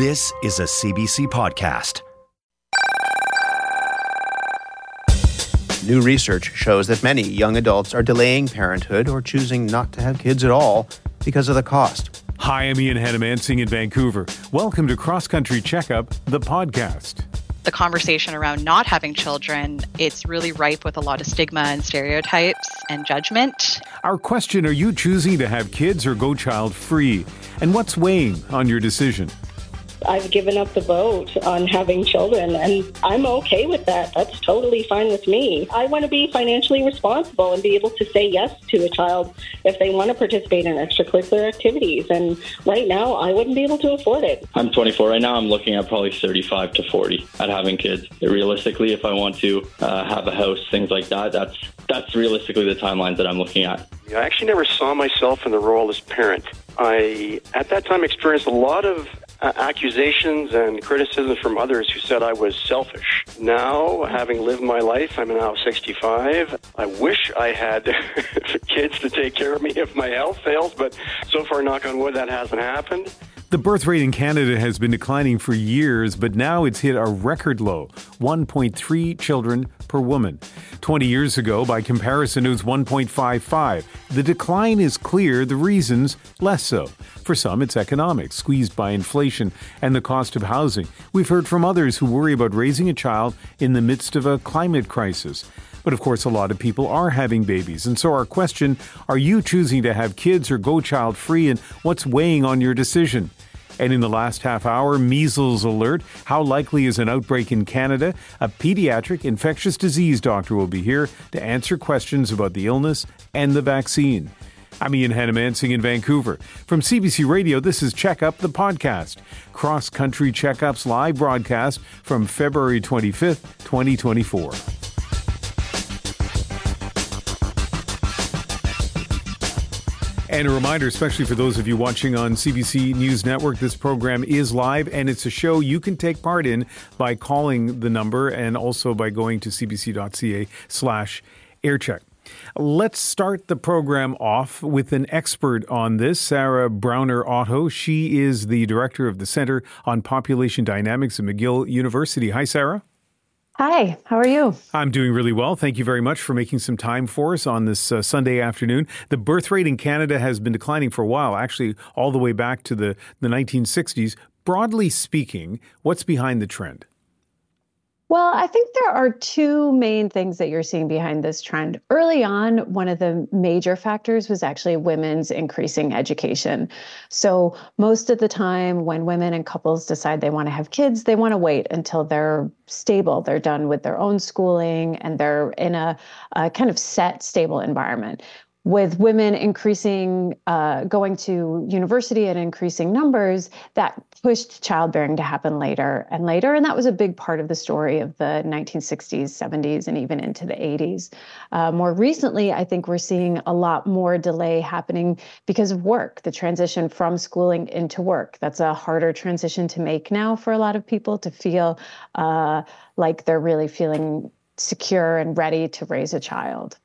This is a CBC podcast. New research shows that many young adults are delaying parenthood or choosing not to have kids at all because of the cost. Hi, I'm Ian Hanomansing in Vancouver. Welcome to Cross Country Checkup, the podcast the conversation around not having children, it's really ripe with a lot of stigma and stereotypes and judgment. Our question Are you choosing to have kids or go child free? And what's weighing on your decision? I've given up the vote on having children, and I'm okay with that. That's totally fine with me. I want to be financially responsible and be able to say yes to a child if they want to participate in extracurricular activities. And right now, I wouldn't be able to afford it. I'm 24 right now. I'm looking at probably 35 to 40 at having kids. Realistically, if I want to uh, have a house, things like that, that's that's realistically the timelines that I'm looking at. I actually never saw myself in the role as parent. I, at that time, experienced a lot of uh, accusations and criticism from others who said I was selfish. Now, having lived my life, I'm now 65. I wish I had kids to take care of me if my health fails, but so far, knock on wood, that hasn't happened. The birth rate in Canada has been declining for years, but now it's hit a record low 1.3 children per woman. 20 years ago, by comparison, it was 1.55. The decline is clear, the reasons less so. For some, it's economic, squeezed by inflation and the cost of housing. We've heard from others who worry about raising a child in the midst of a climate crisis. But of course, a lot of people are having babies. And so, our question are you choosing to have kids or go child free, and what's weighing on your decision? And in the last half hour, measles alert. How likely is an outbreak in Canada? A pediatric infectious disease doctor will be here to answer questions about the illness and the vaccine. I'm Ian Hanomansing in Vancouver. From CBC Radio, this is Checkup, the podcast. Cross Country Checkup's live broadcast from February 25th, 2024. And a reminder, especially for those of you watching on CBC News Network, this program is live and it's a show you can take part in by calling the number and also by going to cbc.ca slash aircheck. Let's start the program off with an expert on this, Sarah Brauner-Otto. She is the director of the Center on Population Dynamics at McGill University. Hi, Sarah. Hi, how are you? I'm doing really well. Thank you very much for making some time for us on this uh, Sunday afternoon. The birth rate in Canada has been declining for a while, actually, all the way back to the, the 1960s. Broadly speaking, what's behind the trend? Well, I think there are two main things that you're seeing behind this trend. Early on, one of the major factors was actually women's increasing education. So, most of the time, when women and couples decide they want to have kids, they want to wait until they're stable, they're done with their own schooling, and they're in a, a kind of set, stable environment with women increasing, uh, going to university at increasing numbers, that pushed childbearing to happen later and later. And that was a big part of the story of the 1960s, 70s, and even into the 80s. Uh, more recently, I think we're seeing a lot more delay happening because of work, the transition from schooling into work. That's a harder transition to make now for a lot of people to feel uh, like they're really feeling secure and ready to raise a child.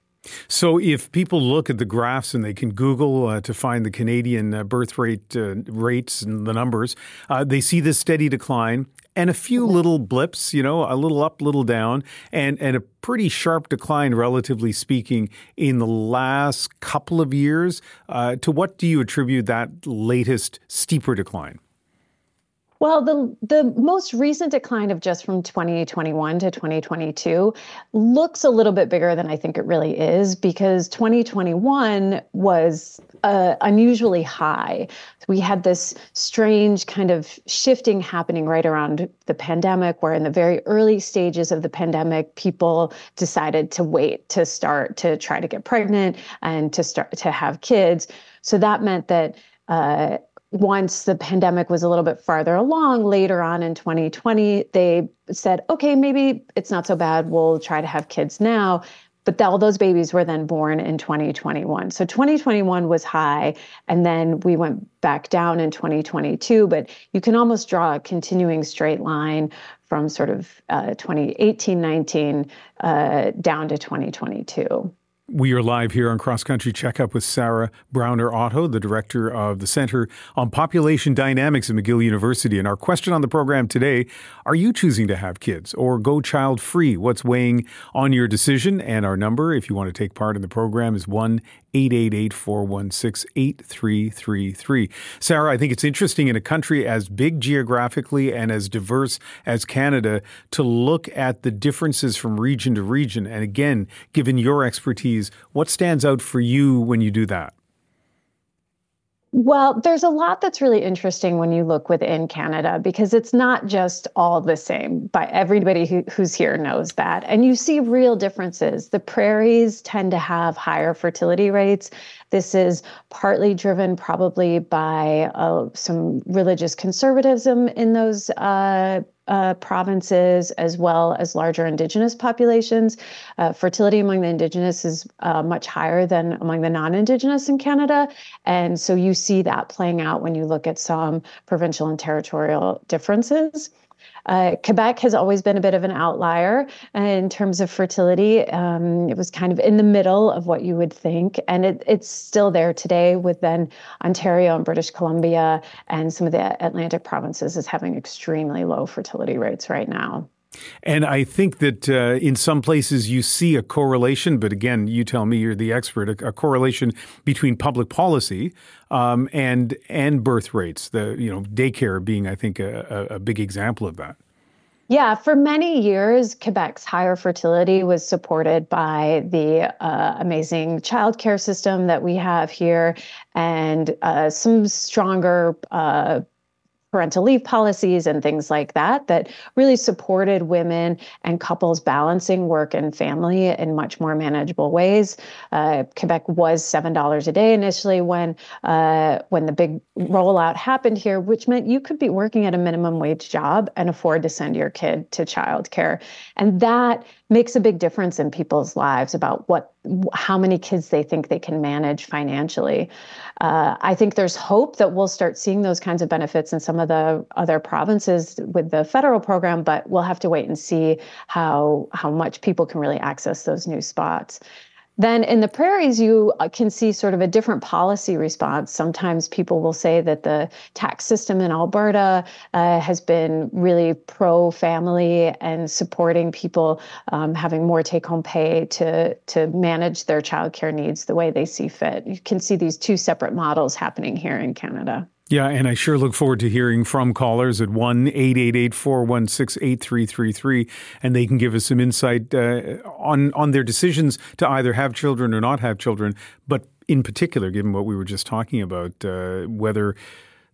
So, if people look at the graphs and they can Google uh, to find the Canadian uh, birth rate uh, rates and the numbers, uh, they see this steady decline and a few mm-hmm. little blips, you know, a little up, little down, and and a pretty sharp decline, relatively speaking, in the last couple of years. Uh, to what do you attribute that latest steeper decline? Well, the the most recent decline of just from 2021 to 2022 looks a little bit bigger than I think it really is because 2021 was uh, unusually high. We had this strange kind of shifting happening right around the pandemic, where in the very early stages of the pandemic, people decided to wait to start to try to get pregnant and to start to have kids. So that meant that uh, once the pandemic was a little bit farther along later on in 2020, they said, okay, maybe it's not so bad. We'll try to have kids now. But all those babies were then born in 2021. So 2021 was high, and then we went back down in 2022. But you can almost draw a continuing straight line from sort of uh, 2018 19 uh, down to 2022. We are live here on Cross Country Checkup with Sarah Brauner-Otto, the director of the Center on Population Dynamics at McGill University. And our question on the program today Are you choosing to have kids or go child free? What's weighing on your decision? And our number, if you want to take part in the program, is 1 888 416 8333. Sarah, I think it's interesting in a country as big geographically and as diverse as Canada to look at the differences from region to region. And again, given your expertise, what stands out for you when you do that? Well, there's a lot that's really interesting when you look within Canada because it's not just all the same. But everybody who, who's here knows that. And you see real differences. The prairies tend to have higher fertility rates. This is partly driven probably by uh, some religious conservatism in those uh, uh, provinces as well as larger indigenous populations. Uh, fertility among the indigenous is uh, much higher than among the non indigenous in Canada. And so you see that playing out when you look at some provincial and territorial differences. Uh, Quebec has always been a bit of an outlier in terms of fertility. Um, it was kind of in the middle of what you would think, and it, it's still there today. With then Ontario and British Columbia and some of the Atlantic provinces is having extremely low fertility rates right now. And I think that uh, in some places you see a correlation, but again, you tell me, you're the expert, a, a correlation between public policy um, and and birth rates. The you know daycare being, I think, a, a big example of that. Yeah, for many years, Quebec's higher fertility was supported by the uh, amazing childcare system that we have here and uh, some stronger uh, parental leave policies and things like that that really supported women and couples balancing work and family in much more manageable ways. Uh, Quebec was seven dollars a day initially when uh, when the big rollout happened here, which meant you could be working at a minimum wage job and afford to send your kid to childcare, and that makes a big difference in people's lives about what how many kids they think they can manage financially. Uh, I think there's hope that we'll start seeing those kinds of benefits in some of the other provinces with the federal program, but we'll have to wait and see how how much people can really access those new spots. Then in the prairies, you uh, can see sort of a different policy response. Sometimes people will say that the tax system in Alberta uh, has been really pro family and supporting people um, having more take home pay to, to manage their childcare needs the way they see fit. You can see these two separate models happening here in Canada. Yeah, and I sure look forward to hearing from callers at 1 888 416 8333, and they can give us some insight uh, on, on their decisions to either have children or not have children. But in particular, given what we were just talking about, uh, whether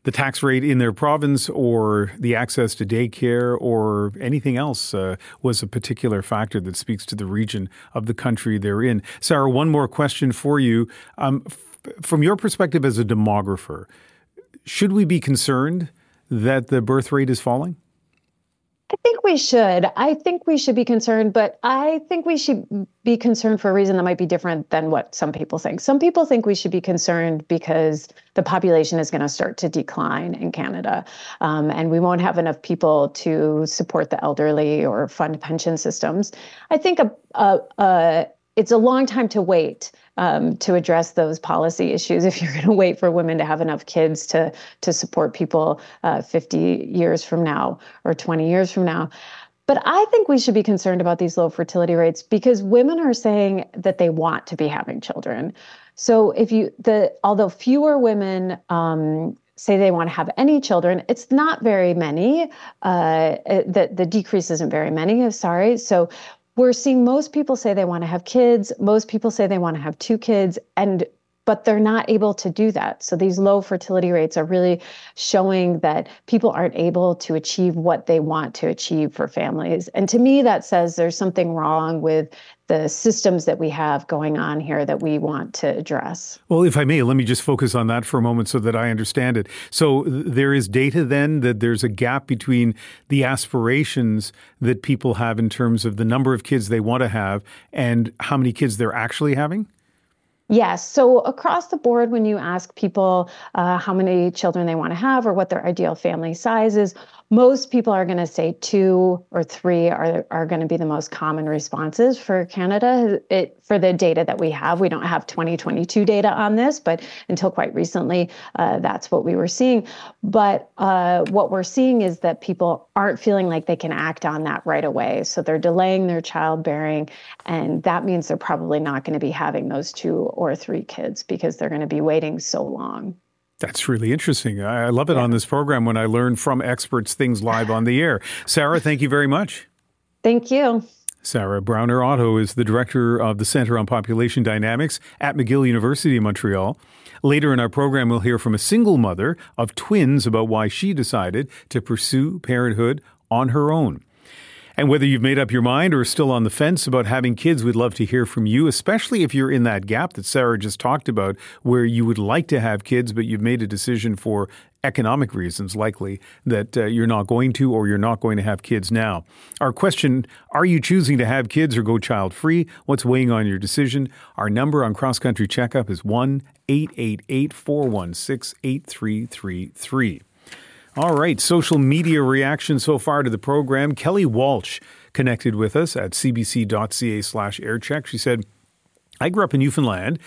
the tax rate in their province or the access to daycare or anything else uh, was a particular factor that speaks to the region of the country they're in. Sarah, one more question for you. Um, f- from your perspective as a demographer, should we be concerned that the birth rate is falling? I think we should. I think we should be concerned, but I think we should be concerned for a reason that might be different than what some people think. Some people think we should be concerned because the population is going to start to decline in Canada, um, and we won't have enough people to support the elderly or fund pension systems. I think a, a, a it's a long time to wait um, to address those policy issues if you're going to wait for women to have enough kids to to support people uh, 50 years from now or 20 years from now. But I think we should be concerned about these low fertility rates because women are saying that they want to be having children. So if you the although fewer women um, say they want to have any children, it's not very many. Uh, the the decrease isn't very many. Sorry. So we're seeing most people say they want to have kids. Most people say they want to have two kids. And but they're not able to do that. So these low fertility rates are really showing that people aren't able to achieve what they want to achieve for families. And to me, that says there's something wrong with the systems that we have going on here that we want to address. Well, if I may, let me just focus on that for a moment so that I understand it. So there is data then that there's a gap between the aspirations that people have in terms of the number of kids they want to have and how many kids they're actually having? Yes. So across the board, when you ask people uh, how many children they want to have or what their ideal family size is, most people are going to say two or three are, are going to be the most common responses for Canada. It, for the data that we have, we don't have 2022 data on this, but until quite recently, uh, that's what we were seeing. But uh, what we're seeing is that people aren't feeling like they can act on that right away. So they're delaying their childbearing, and that means they're probably not going to be having those two or three kids because they're going to be waiting so long. That's really interesting. I love it yeah. on this program when I learn from experts things live on the air. Sarah, thank you very much. Thank you. Sarah Brauner-Otto is the director of the Center on Population Dynamics at McGill University in Montreal. Later in our program, we'll hear from a single mother of twins about why she decided to pursue parenthood on her own. And whether you've made up your mind or are still on the fence about having kids, we'd love to hear from you, especially if you're in that gap that Sarah just talked about, where you would like to have kids, but you've made a decision for economic reasons, likely, that uh, you're not going to or you're not going to have kids now. Our question Are you choosing to have kids or go child free? What's weighing on your decision? Our number on Cross Country Checkup is 1 888 416 8333. All right, social media reaction so far to the program. Kelly Walsh connected with us at cbc.ca slash aircheck. She said, I grew up in Newfoundland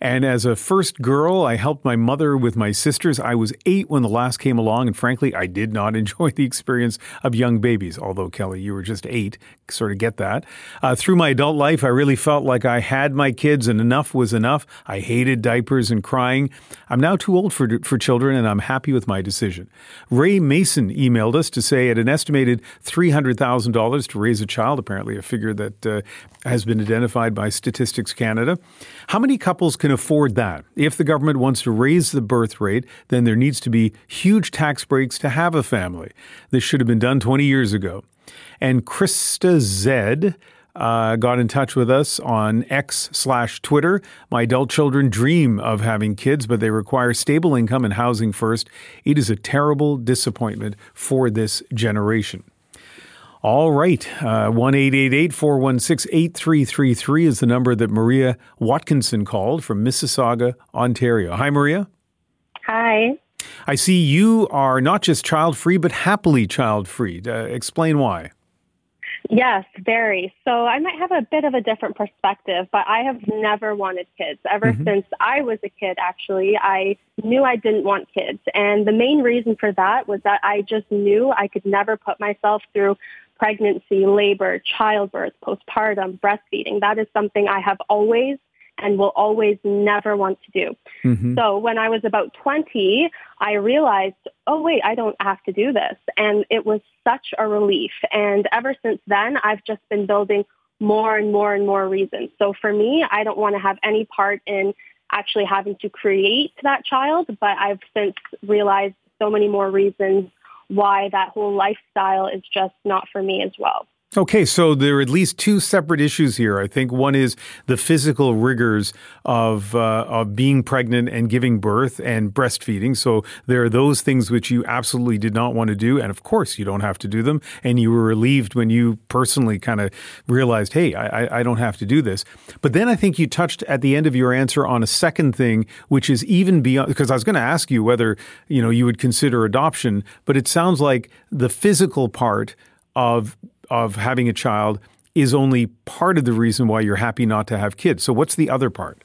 and as a first girl, I helped my mother with my sisters. I was eight when the last came along, and frankly, I did not enjoy the experience of young babies. Although, Kelly, you were just eight, sort of get that. Uh, through my adult life, I really felt like I had my kids and enough was enough. I hated diapers and crying. I'm now too old for, for children, and I'm happy with my decision. Ray Mason emailed us to say at an estimated $300,000 to raise a child, apparently a figure that uh, has been identified by Statistics Canada. How many couples can afford that? If the government wants to raise the birth rate, then there needs to be huge tax breaks to have a family. This should have been done 20 years ago. And Krista Zed uh, got in touch with us on X slash Twitter. My adult children dream of having kids, but they require stable income and housing first. It is a terrible disappointment for this generation. All right. Uh, 1 416 8333 is the number that Maria Watkinson called from Mississauga, Ontario. Hi, Maria. Hi. I see you are not just child free, but happily child free. Uh, explain why. Yes, very. So I might have a bit of a different perspective, but I have never wanted kids. Ever mm-hmm. since I was a kid, actually, I knew I didn't want kids. And the main reason for that was that I just knew I could never put myself through pregnancy, labor, childbirth, postpartum, breastfeeding. That is something I have always and will always never want to do. Mm-hmm. So when I was about 20, I realized, oh, wait, I don't have to do this. And it was such a relief. And ever since then, I've just been building more and more and more reasons. So for me, I don't want to have any part in actually having to create that child, but I've since realized so many more reasons why that whole lifestyle is just not for me as well. Okay, so there are at least two separate issues here. I think one is the physical rigors of uh, of being pregnant and giving birth and breastfeeding. So there are those things which you absolutely did not want to do, and of course you don't have to do them. And you were relieved when you personally kind of realized, hey, I, I don't have to do this. But then I think you touched at the end of your answer on a second thing, which is even beyond. Because I was going to ask you whether you know you would consider adoption, but it sounds like the physical part of of having a child is only part of the reason why you're happy not to have kids. So what's the other part?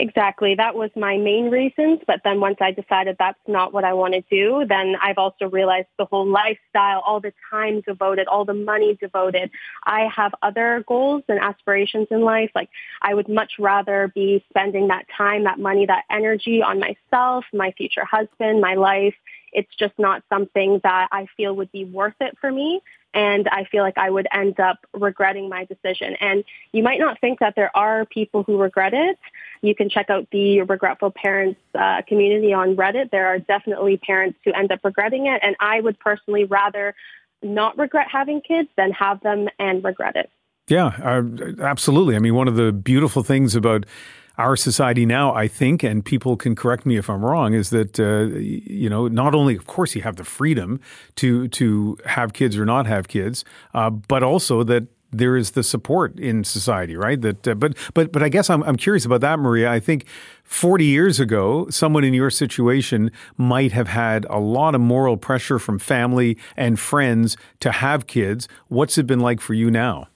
Exactly. That was my main reasons. But then once I decided that's not what I want to do, then I've also realized the whole lifestyle, all the time devoted, all the money devoted. I have other goals and aspirations in life. Like I would much rather be spending that time, that money, that energy on myself, my future husband, my life, it's just not something that I feel would be worth it for me. And I feel like I would end up regretting my decision. And you might not think that there are people who regret it. You can check out the Regretful Parents uh, community on Reddit. There are definitely parents who end up regretting it. And I would personally rather not regret having kids than have them and regret it. Yeah, uh, absolutely. I mean, one of the beautiful things about our society now, I think, and people can correct me if I'm wrong, is that uh, you know not only, of course, you have the freedom to to have kids or not have kids, uh, but also that there is the support in society, right? That, uh, but but but I guess I'm I'm curious about that, Maria. I think 40 years ago, someone in your situation might have had a lot of moral pressure from family and friends to have kids. What's it been like for you now?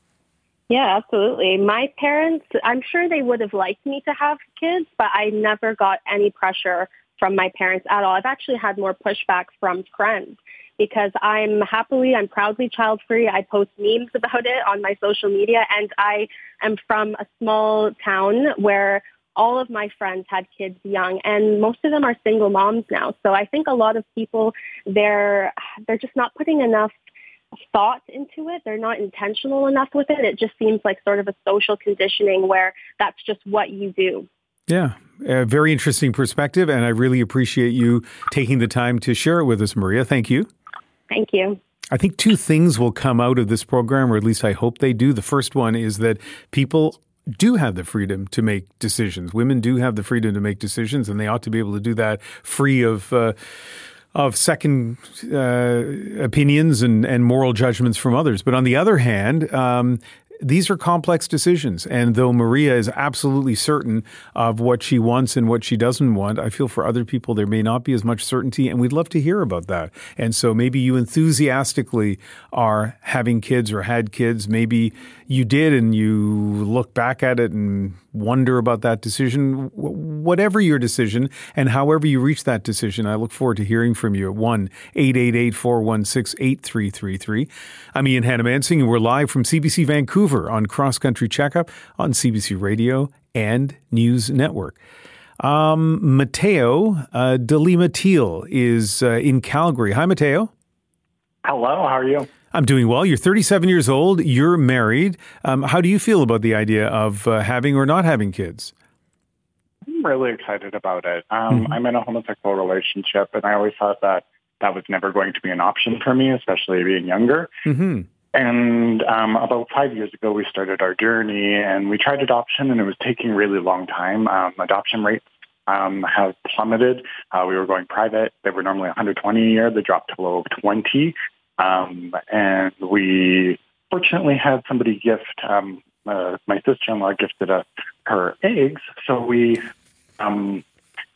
Yeah, absolutely. My parents, I'm sure they would have liked me to have kids, but I never got any pressure from my parents at all. I've actually had more pushback from friends because I'm happily, I'm proudly child free. I post memes about it on my social media and I am from a small town where all of my friends had kids young and most of them are single moms now. So I think a lot of people, they're, they're just not putting enough thought into it. They're not intentional enough with it. It just seems like sort of a social conditioning where that's just what you do. Yeah, a very interesting perspective, and I really appreciate you taking the time to share it with us, Maria. Thank you. Thank you. I think two things will come out of this program, or at least I hope they do. The first one is that people do have the freedom to make decisions. Women do have the freedom to make decisions, and they ought to be able to do that free of. Uh, of second uh, opinions and, and moral judgments from others. But on the other hand, um, these are complex decisions. And though Maria is absolutely certain of what she wants and what she doesn't want, I feel for other people there may not be as much certainty. And we'd love to hear about that. And so maybe you enthusiastically are having kids or had kids. Maybe you did and you look back at it and wonder about that decision. Whatever your decision and however you reach that decision, I look forward to hearing from you at 1 888 416 8333. I'm Ian Hanomansing, and we're live from CBC Vancouver on Cross Country Checkup on CBC Radio and News Network. Um, Mateo uh, Delima Teal is uh, in Calgary. Hi, Mateo. Hello, how are you? I'm doing well. You're 37 years old. You're married. Um, how do you feel about the idea of uh, having or not having kids? I'm really excited about it. Um, mm-hmm. I'm in a homosexual relationship, and I always thought that that was never going to be an option for me, especially being younger. Mm-hmm. And um, about five years ago, we started our journey, and we tried adoption, and it was taking really long time. Um, adoption rates um, have plummeted. Uh, we were going private; they were normally 120 a year. They dropped to below 20. Um, and we fortunately had somebody gift, um, uh, my sister-in-law gifted us her eggs. So we um,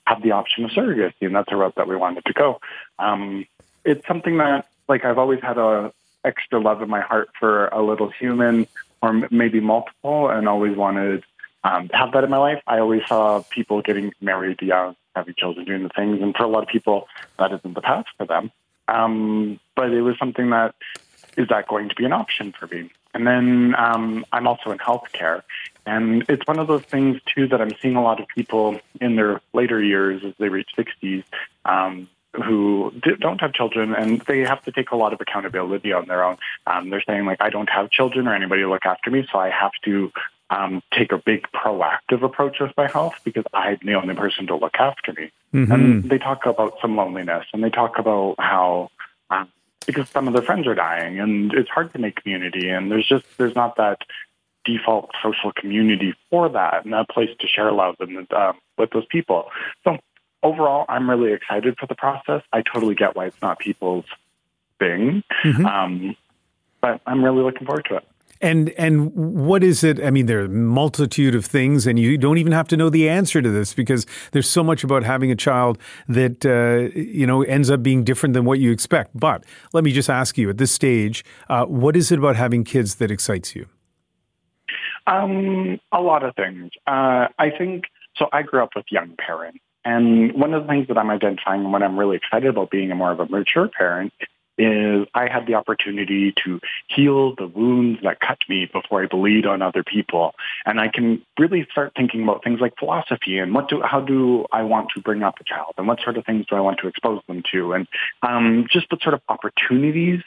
have the option of surrogacy, and that's a route that we wanted to go. Um, it's something that, like, I've always had a extra love in my heart for a little human or m- maybe multiple and always wanted um, to have that in my life. I always saw people getting married young, having children, doing the things. And for a lot of people, that isn't the path for them. Um, but it was something that is that going to be an option for me? And then um, I'm also in healthcare, and it's one of those things too that I'm seeing a lot of people in their later years as they reach 60s um, who don't have children, and they have to take a lot of accountability on their own. Um, they're saying like, I don't have children or anybody to look after me, so I have to um, take a big proactive approach with my health because I'm the only person to look after me. Mm-hmm. And they talk about some loneliness and they talk about how um, because some of their friends are dying and it's hard to make community and there's just there's not that default social community for that and that place to share love and um, with those people. So overall, I'm really excited for the process. I totally get why it's not people's thing, mm-hmm. um, but I'm really looking forward to it. And and what is it? I mean, there are a multitude of things, and you don't even have to know the answer to this because there's so much about having a child that uh, you know ends up being different than what you expect. But let me just ask you at this stage, uh, what is it about having kids that excites you? Um, a lot of things. Uh, I think so. I grew up with young parents, and one of the things that I'm identifying when I'm really excited about being a more of a mature parent I had the opportunity to heal the wounds that cut me before I bleed on other people. And I can really start thinking about things like philosophy and what do, how do I want to bring up a child and what sort of things do I want to expose them to and um, just what sort of opportunities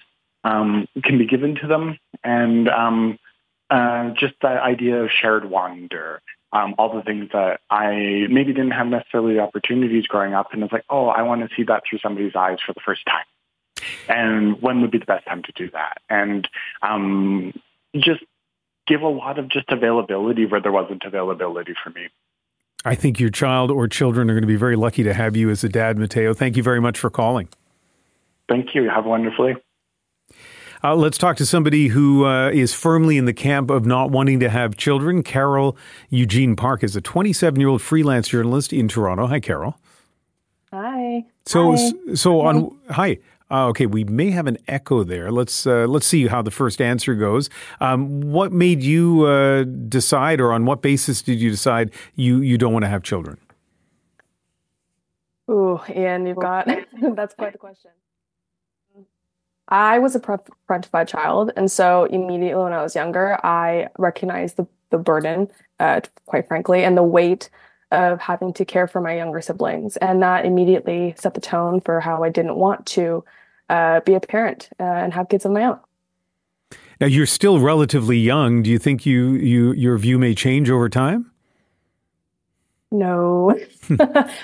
um, can be given to them and um, uh, just that idea of shared wonder. Um, all the things that I maybe didn't have necessarily the opportunities growing up, and it's like, oh, I want to see that through somebody's eyes for the first time and when would be the best time to do that and um, just give a lot of just availability where there wasn't availability for me i think your child or children are going to be very lucky to have you as a dad mateo thank you very much for calling thank you have a wonderful day uh, let's talk to somebody who uh, is firmly in the camp of not wanting to have children. Carol Eugene Park is a 27 year old freelance journalist in Toronto. Hi, Carol. Hi. So, hi. so on. Hi. Uh, okay, we may have an echo there. Let's uh, let's see how the first answer goes. Um, what made you uh, decide, or on what basis did you decide you you don't want to have children? Ooh, Ian, you've got that's quite the question. I was a parentified child, and so immediately when I was younger, I recognized the the burden, uh, quite frankly, and the weight of having to care for my younger siblings. And that immediately set the tone for how I didn't want to uh, be a parent uh, and have kids of my own. Now you're still relatively young. Do you think you, you your view may change over time? No.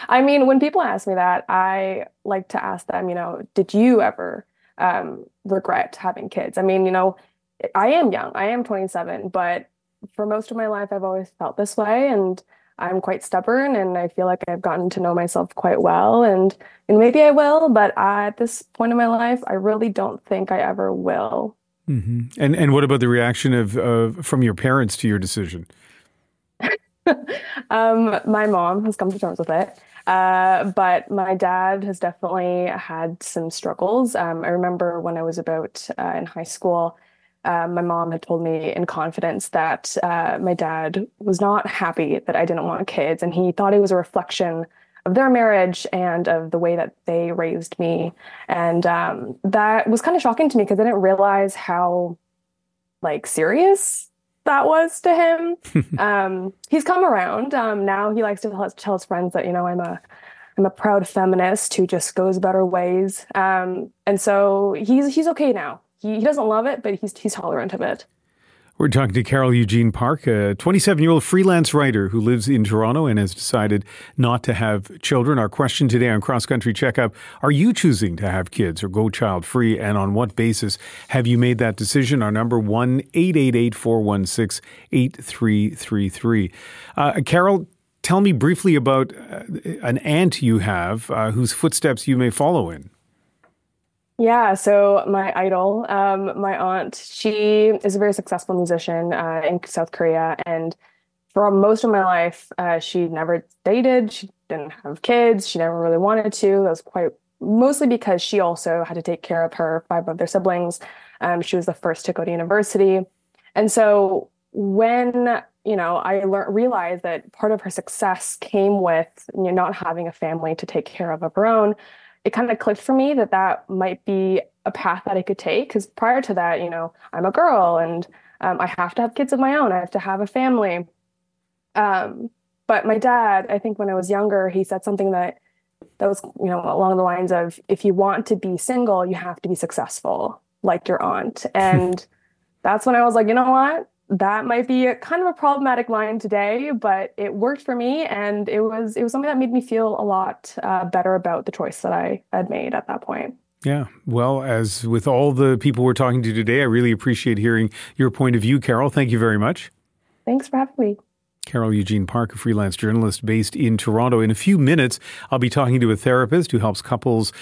I mean, when people ask me that, I like to ask them, you know, did you ever um, regret having kids? I mean, you know, I am young. I am 27, but for most of my life, I've always felt this way. And I'm quite stubborn and I feel like I've gotten to know myself quite well and and maybe I will, but at this point in my life, I really don't think I ever will. Mm-hmm. And and what about the reaction of uh, from your parents to your decision? um, my mom has come to terms with it, uh, but my dad has definitely had some struggles. Um, I remember when I was about uh, in high school uh, my mom had told me in confidence that uh, my dad was not happy that I didn't want kids, and he thought it was a reflection of their marriage and of the way that they raised me. And um, that was kind of shocking to me because I didn't realize how like serious that was to him. um, he's come around. Um, now he likes to tell, tell, his friends that you know I'm a I'm a proud feminist who just goes about her ways. Um, and so he's he's okay now he, he doesn't love it, but he's he's tolerant of it. We're talking to Carol Eugene Park, a 27 year old freelance writer who lives in Toronto and has decided not to have children. Our question today on Cross Country Checkup Are you choosing to have kids or go child free? And on what basis have you made that decision? Our number 1 888 416 8333. Uh, Carol, tell me briefly about uh, an aunt you have uh, whose footsteps you may follow in. Yeah, so my idol, um, my aunt, she is a very successful musician uh, in South Korea, and for most of my life, uh, she never dated. She didn't have kids. She never really wanted to. That was quite mostly because she also had to take care of her five other siblings. Um, she was the first to go to university, and so when you know I learned realized that part of her success came with you know, not having a family to take care of of her own it kind of clicked for me that that might be a path that I could take. Because prior to that, you know, I'm a girl and um, I have to have kids of my own. I have to have a family. Um, but my dad, I think when I was younger, he said something that that was, you know, along the lines of, if you want to be single, you have to be successful, like your aunt. And that's when I was like, you know what? That might be a, kind of a problematic line today, but it worked for me, and it was it was something that made me feel a lot uh, better about the choice that I had made at that point. Yeah. Well, as with all the people we're talking to today, I really appreciate hearing your point of view, Carol. Thank you very much. Thanks for having me. Carol Eugene Park, a freelance journalist based in Toronto. In a few minutes, I'll be talking to a therapist who helps couples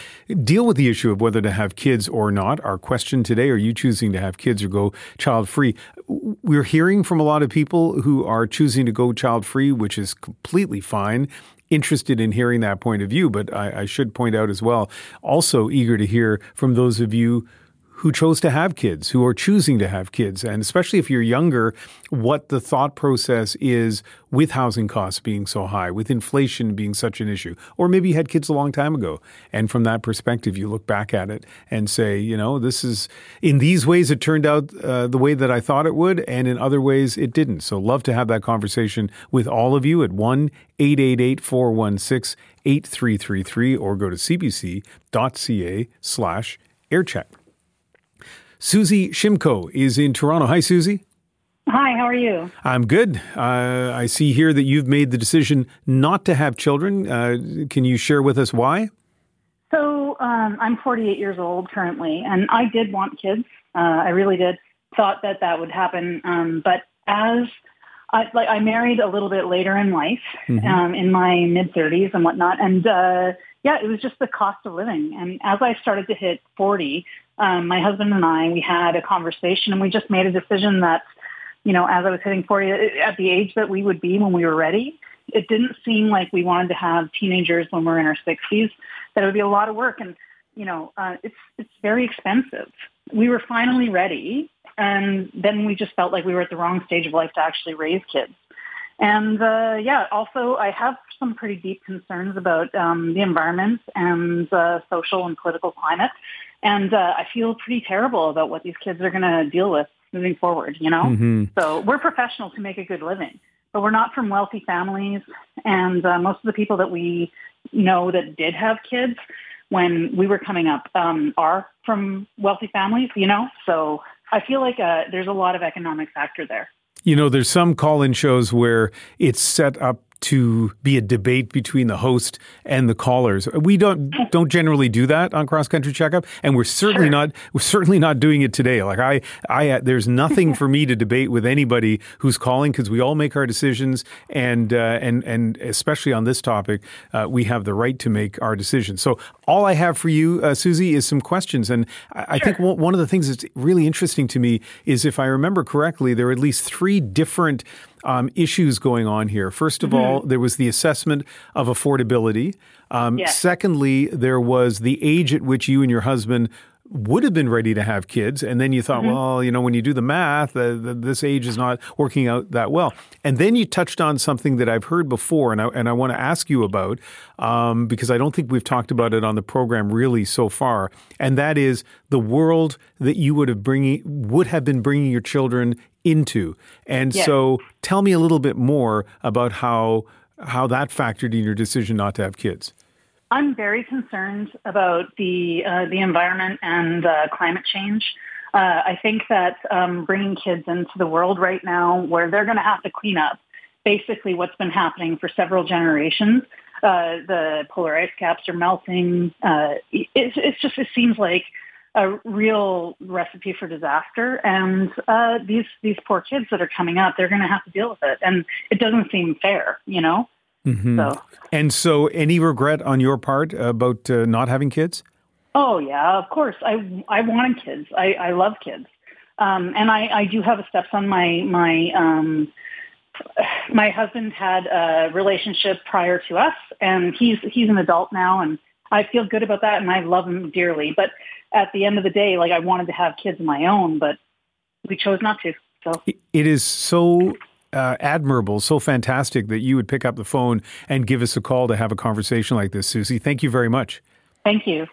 deal with the issue of whether to have kids or not. Our question today, are you choosing to have kids or go child free? We're hearing from a lot of people who are choosing to go child free, which is completely fine interested in hearing that point of view, but I, I, should point out as well, also eager to hear from those of you who chose to have kids, who are choosing to have kids, and especially if you're younger, what the thought process is with housing costs being so high, with inflation being such an issue. Or maybe you had kids a long time ago. And from that perspective, you look back at it and say, you know, this is, in these ways, it turned out uh, the way that I thought it would, and in other ways, it didn't. So, love to have that conversation with all of you at 1 888 416 8333 or go to cbc.ca slash aircheck. Susie Shimko is in Toronto. Hi, Susie. Hi, how are you? I'm good. Uh, I see here that you've made the decision not to have children. Uh, can you share with us why? So, um, I'm 48 years old currently, and I did want kids. Uh, I really did. Thought that that would happen. Um, but as I, like, I married a little bit later in life, mm-hmm. um, in my mid 30s and whatnot, and uh, yeah, it was just the cost of living. And as I started to hit 40, um, my husband and I, we had a conversation and we just made a decision that, you know, as I was hitting 40, at the age that we would be when we were ready, it didn't seem like we wanted to have teenagers when we're in our 60s, that it would be a lot of work. And, you know, uh, it's, it's very expensive. We were finally ready. And then we just felt like we were at the wrong stage of life to actually raise kids. And uh, yeah, also I have some pretty deep concerns about um, the environment and uh, social and political climate. And uh, I feel pretty terrible about what these kids are going to deal with moving forward, you know? Mm-hmm. So we're professionals who make a good living, but we're not from wealthy families. And uh, most of the people that we know that did have kids when we were coming up um, are from wealthy families, you know? So I feel like uh, there's a lot of economic factor there. You know, there's some call in shows where it's set up to be a debate between the host and the callers. We don't don't generally do that on Cross Country Checkup, and we're certainly sure. not we're certainly not doing it today. Like I I there's nothing for me to debate with anybody who's calling because we all make our decisions, and uh, and and especially on this topic, uh, we have the right to make our decisions. So all I have for you, uh, Susie, is some questions, and I, I think one of the things that's really interesting to me is if I remember correctly, there are at least three different um, issues going on here. First of mm-hmm. all, there was the assessment of affordability. Um, yes. Secondly, there was the age at which you and your husband would have been ready to have kids, and then you thought, mm-hmm. well, you know, when you do the math, uh, this age is not working out that well. And then you touched on something that I've heard before, and I, and I want to ask you about um, because I don't think we've talked about it on the program really so far, and that is the world that you would have bringing would have been bringing your children into. And yes. so, tell me a little bit more about how how that factored in your decision not to have kids. I'm very concerned about the uh, the environment and uh, climate change. Uh, I think that um, bringing kids into the world right now, where they're going to have to clean up basically what's been happening for several generations. Uh, the polar ice caps are melting. Uh, it, it's just it seems like a real recipe for disaster. And uh, these these poor kids that are coming up, they're going to have to deal with it, and it doesn't seem fair, you know. Mm-hmm. So, and so, any regret on your part about uh, not having kids? Oh yeah, of course. I I wanted kids. I I love kids, um, and I I do have a stepson. My my um, my husband had a relationship prior to us, and he's he's an adult now, and I feel good about that, and I love him dearly. But at the end of the day, like I wanted to have kids of my own, but we chose not to. So it is so uh, admirable, so fantastic that you would pick up the phone and give us a call to have a conversation like this, Susie. Thank you very much. Thank you.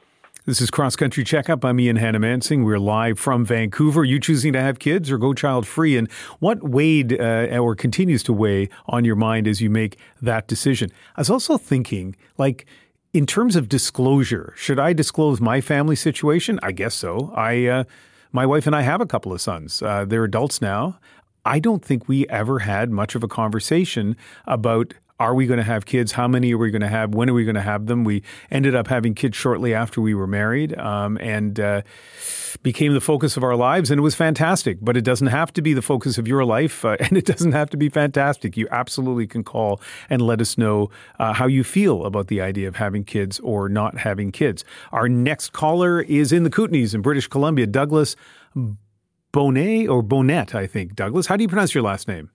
This is Cross Country Checkup. I'm Ian Hanomansing. We're live from Vancouver. You choosing to have kids or go child free? And what weighed uh, or continues to weigh on your mind as you make that decision? I was also thinking, like, in terms of disclosure, should I disclose my family situation? I guess so. I, uh, my wife and I have a couple of sons. Uh, they're adults now. I don't think we ever had much of a conversation about are we going to have kids? How many are we going to have? When are we going to have them? We ended up having kids shortly after we were married um, and uh, became the focus of our lives. And it was fantastic, but it doesn't have to be the focus of your life uh, and it doesn't have to be fantastic. You absolutely can call and let us know uh, how you feel about the idea of having kids or not having kids. Our next caller is in the Kootenays in British Columbia, Douglas Bonet or Bonet, I think. Douglas, how do you pronounce your last name?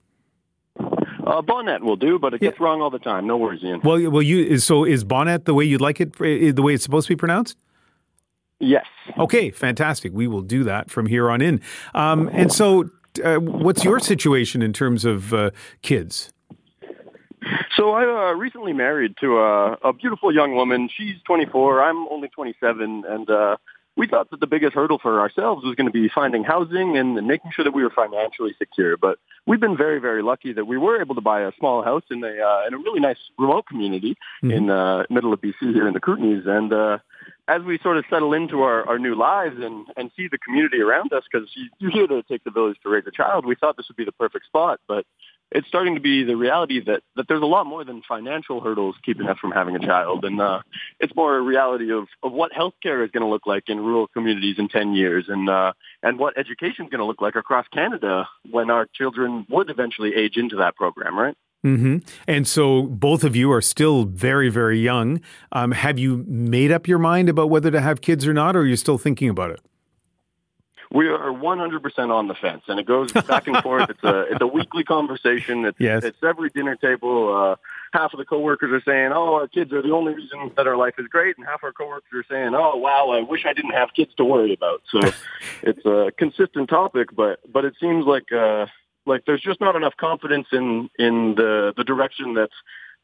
Uh, Bonnet will do, but it gets yeah. wrong all the time. No worries, Ian. Well, well, you so is Bonnet the way you'd like it, eh, the way it's supposed to be pronounced? Yes. Okay, fantastic. We will do that from here on in. Um, and so, uh, what's your situation in terms of uh, kids? So I uh, recently married to a, a beautiful young woman. She's 24. I'm only 27, and uh, we thought that the biggest hurdle for ourselves was going to be finding housing and making sure that we were financially secure. But we've been very, very lucky that we were able to buy a small house in a uh, in a really nice remote community mm-hmm. in uh, middle of BC here in the Kootenays, and uh, as we sort of settle into our, our new lives and, and see the community around us, because you, you hear that it takes a village to raise a child, we thought this would be the perfect spot. But it's starting to be the reality that, that there's a lot more than financial hurdles keeping us from having a child. And uh, it's more a reality of, of what healthcare is going to look like in rural communities in 10 years and, uh, and what education is going to look like across Canada when our children would eventually age into that program, right? Mm-hmm. And so both of you are still very, very young. Um, have you made up your mind about whether to have kids or not, or are you still thinking about it? We are 100% on the fence, and it goes back and forth. It's a it's a weekly conversation. It's, yes. it's every dinner table. Uh, half of the coworkers are saying, "Oh, our kids are the only reason that our life is great," and half our coworkers are saying, "Oh, wow, I wish I didn't have kids to worry about." So it's a consistent topic, but but it seems like uh, like there's just not enough confidence in in the the direction that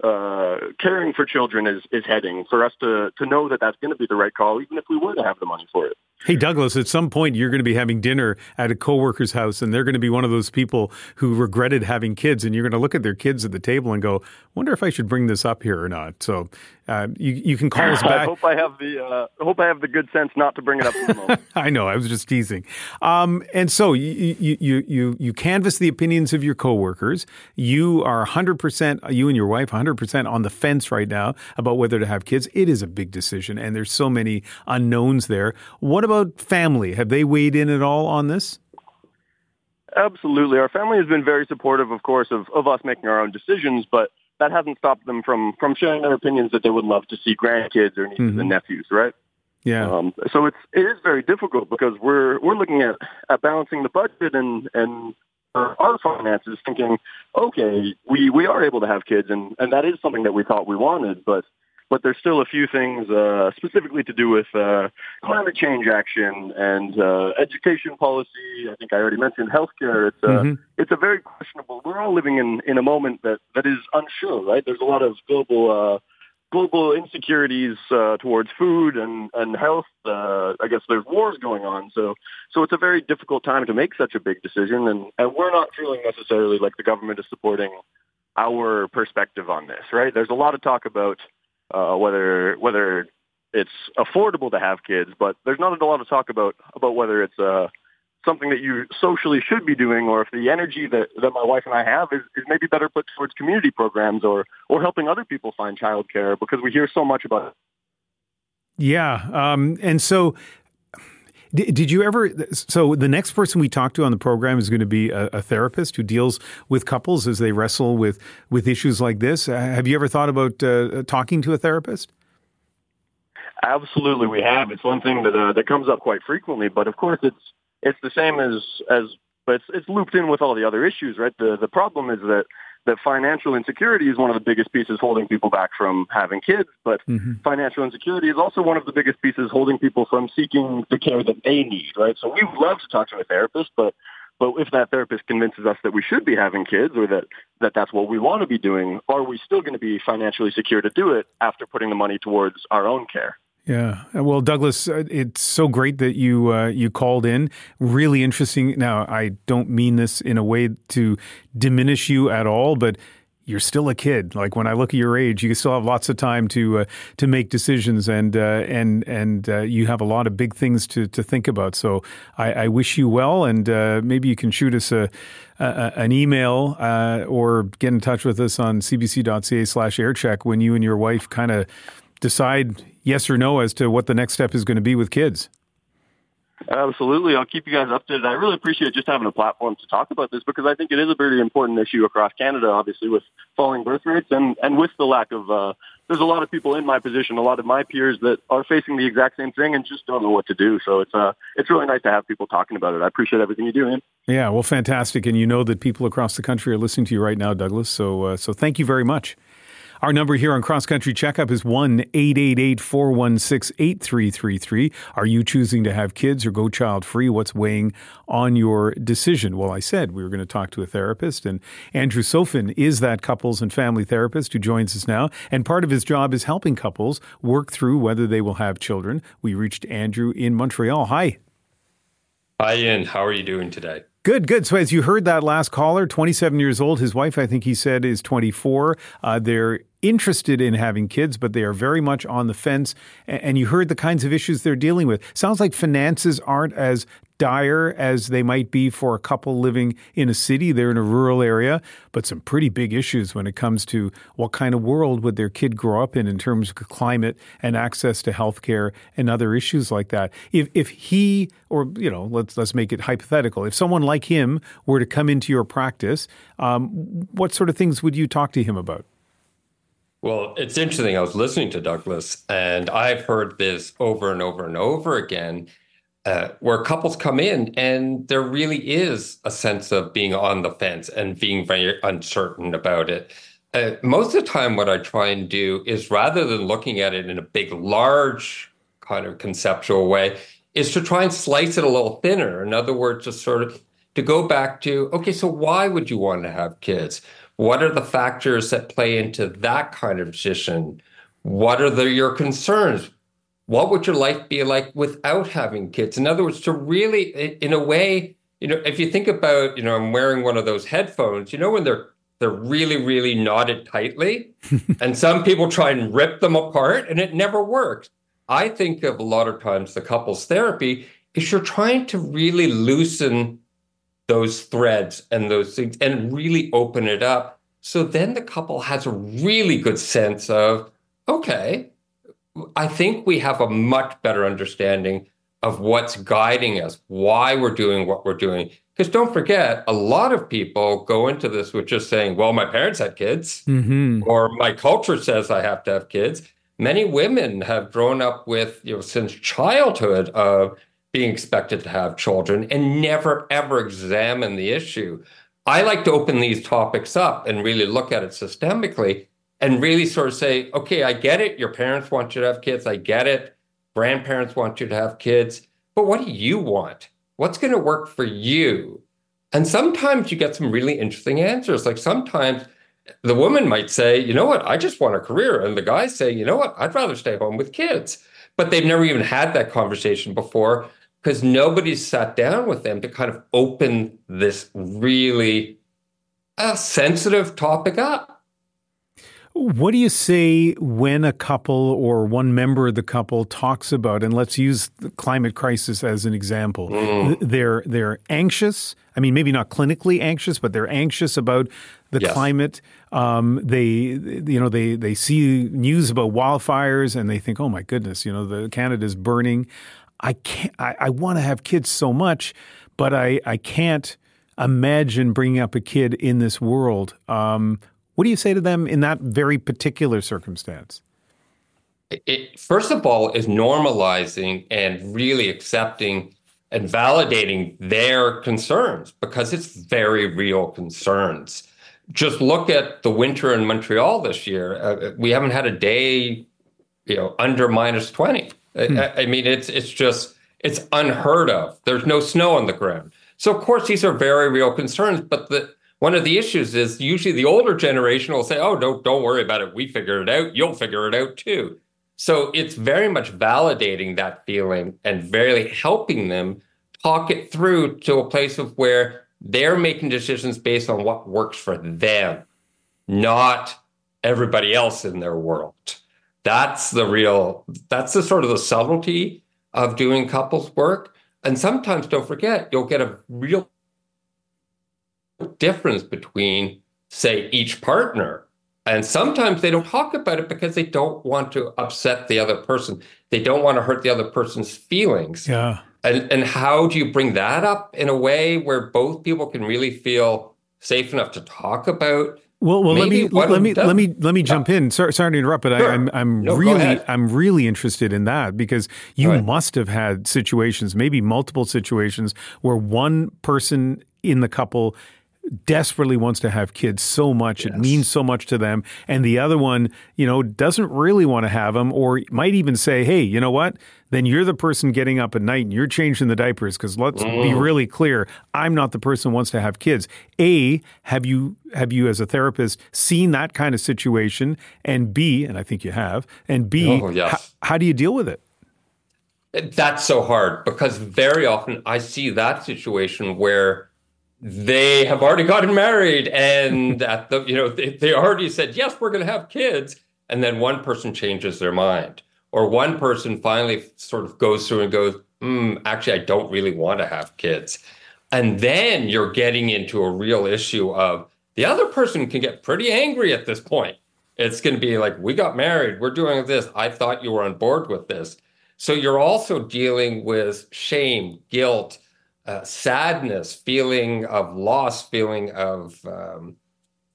uh, caring for children is is heading for us to to know that that's going to be the right call, even if we were to have the money for it. Hey, Douglas, at some point you're going to be having dinner at a coworker's house, and they're going to be one of those people who regretted having kids, and you're going to look at their kids at the table and go, "Wonder if I should bring this up here or not." So uh, you you can call us back. I hope I have the uh, hope I have the good sense not to bring it up. In the moment. I know I was just teasing. Um, and so you you you you canvass the opinions of your coworkers. You are 100 percent you and your wife 100 percent on the fence right now about whether to have kids. It is a big decision, and there's so many unknowns there. What about family? Have they weighed in at all on this? Absolutely. Our family has been very supportive, of course, of, of us making our own decisions, but that hasn't stopped them from, from sharing their opinions that they would love to see grandkids or nieces mm-hmm. and nephews, right? Yeah. Um, so it's it is very difficult because we're we're looking at, at balancing the budget and and our finances, thinking, okay, we we are able to have kids, and and that is something that we thought we wanted, but but there's still a few things uh, specifically to do with uh, climate change action and uh, education policy. I think I already mentioned healthcare. It's a, mm-hmm. it's a very questionable. We're all living in, in a moment that, that is unsure, right? There's a lot of global uh, global insecurities uh, towards food and and health. Uh, I guess there's wars going on, so so it's a very difficult time to make such a big decision, and and we're not feeling necessarily like the government is supporting our perspective on this, right? There's a lot of talk about uh, whether whether it's affordable to have kids, but there's not a lot of talk about about whether it's uh, something that you socially should be doing, or if the energy that, that my wife and I have is, is maybe better put towards community programs or or helping other people find childcare because we hear so much about it. Yeah, um, and so did, you ever? So the next person we talk to on the program is going to be a, a, therapist who deals with couples as they wrestle with with issues like this. Uh, have you ever thought about uh, talking to a therapist? Absolutely, we have. It's one thing that uh, that comes up quite frequently, but of course, it's it's the same as as but it's, it's looped in with all the other issues, right? The the problem is that that financial insecurity is one of the biggest pieces holding people back from having kids, but mm-hmm. financial insecurity is also one of the biggest pieces holding people from seeking the care that they need, right? So we would love to talk to a therapist, but but if that therapist convinces us that we should be having kids or that, that that's what we want to be doing, are we still going to be financially secure to do it after putting the money towards our own care? Yeah. Well, Douglas, uh, it's so great that you uh, you called in. Really interesting. Now, I don't mean this in a way to diminish you at all, but you're still a kid. Like when I look at your age, you still have lots of time to uh, to make decisions, and uh, and and uh, you have a lot of big things to to think about. So I, I wish you well, and uh, maybe you can shoot us a, a an email or get in touch with us on CBC.ca/slash aircheck when you and your wife kind of decide yes or no as to what the next step is going to be with kids. Absolutely. I'll keep you guys updated. I really appreciate just having a platform to talk about this because I think it is a very important issue across Canada, obviously, with falling birth rates and, and with the lack of, uh, there's a lot of people in my position, a lot of my peers that are facing the exact same thing and just don't know what to do. So it's, uh, it's really nice to have people talking about it. I appreciate everything you do, Ian. Yeah, well, fantastic. And you know that people across the country are listening to you right now, Douglas. So, uh, so thank you very much. Our number here on Cross Country Checkup is 1 888 416 8333. Are you choosing to have kids or go child free? What's weighing on your decision? Well, I said we were going to talk to a therapist, and Andrew Sofin is that couples and family therapist who joins us now. And part of his job is helping couples work through whether they will have children. We reached Andrew in Montreal. Hi. Hi, Ian. How are you doing today? Good, good. So, as you heard that last caller, 27 years old, his wife, I think he said, is 24. Uh, they're interested in having kids, but they are very much on the fence. And you heard the kinds of issues they're dealing with. Sounds like finances aren't as dire as they might be for a couple living in a city. They're in a rural area, but some pretty big issues when it comes to what kind of world would their kid grow up in in terms of climate and access to healthcare and other issues like that. If if he or you know let's let's make it hypothetical, if someone like him were to come into your practice, um, what sort of things would you talk to him about? Well, it's interesting. I was listening to Douglas, and I've heard this over and over and over again uh, where couples come in and there really is a sense of being on the fence and being very uncertain about it. Uh, most of the time, what I try and do is rather than looking at it in a big, large kind of conceptual way, is to try and slice it a little thinner. In other words, just sort of to go back to okay, so why would you want to have kids? What are the factors that play into that kind of decision? What are the, your concerns? What would your life be like without having kids? In other words, to really, in a way, you know, if you think about, you know, I'm wearing one of those headphones, you know, when they're they're really, really knotted tightly, and some people try and rip them apart, and it never works. I think of a lot of times the couples therapy is you're trying to really loosen those threads and those things and really open it up. So then the couple has a really good sense of, okay, I think we have a much better understanding of what's guiding us, why we're doing what we're doing. Because don't forget, a lot of people go into this with just saying, well, my parents had kids, mm-hmm. or my culture says I have to have kids. Many women have grown up with, you know, since childhood of being expected to have children and never ever examine the issue. I like to open these topics up and really look at it systemically and really sort of say, okay, I get it. Your parents want you to have kids. I get it. Grandparents want you to have kids. But what do you want? What's going to work for you? And sometimes you get some really interesting answers. Like sometimes the woman might say, you know what, I just want a career. And the guys say, you know what, I'd rather stay home with kids. But they've never even had that conversation before because nobody's sat down with them to kind of open this really uh, sensitive topic up. What do you say when a couple or one member of the couple talks about, and let's use the climate crisis as an example, mm. they're they're anxious. I mean, maybe not clinically anxious, but they're anxious about the yes. climate. Um, they, you know, they they see news about wildfires and they think, oh my goodness, you know, the Canada's burning. I can't. I, I want to have kids so much, but I I can't imagine bringing up a kid in this world. Um, what do you say to them in that very particular circumstance? It, first of all, is normalizing and really accepting and validating their concerns because it's very real concerns. Just look at the winter in Montreal this year. Uh, we haven't had a day, you know, under minus twenty. Hmm. I, I mean, it's it's just it's unheard of. There's no snow on the ground. So of course these are very real concerns, but the one of the issues is usually the older generation will say, "Oh, don't don't worry about it. We figured it out. You'll figure it out too." So it's very much validating that feeling and very helping them talk it through to a place of where they're making decisions based on what works for them, not everybody else in their world. That's the real that's the sort of the subtlety of doing couples work. And sometimes don't forget, you'll get a real difference between, say, each partner. And sometimes they don't talk about it because they don't want to upset the other person. They don't want to hurt the other person's feelings. Yeah. And and how do you bring that up in a way where both people can really feel safe enough to talk about well, well, let me let me let me let me jump in. Sorry, sorry to interrupt, but sure. I, am I'm, I'm no, really I'm really interested in that because you right. must have had situations, maybe multiple situations, where one person in the couple desperately wants to have kids so much. Yes. It means so much to them. And the other one, you know, doesn't really want to have them or might even say, hey, you know what? Then you're the person getting up at night and you're changing the diapers because let's mm. be really clear. I'm not the person who wants to have kids. A, have you have you as a therapist seen that kind of situation? And B, and I think you have, and B, oh, yes. h- how do you deal with it? That's so hard because very often I see that situation where they have already gotten married and at the you know they, they already said yes we're going to have kids. And then one person changes their mind or one person finally sort of goes through and goes mm, actually i don't really want to have kids. And then you're getting into a real issue of the other person can get pretty angry at this point. It's going to be like we got married we're doing this i thought you were on board with this. So you're also dealing with shame guilt uh, sadness, feeling of loss, feeling of um,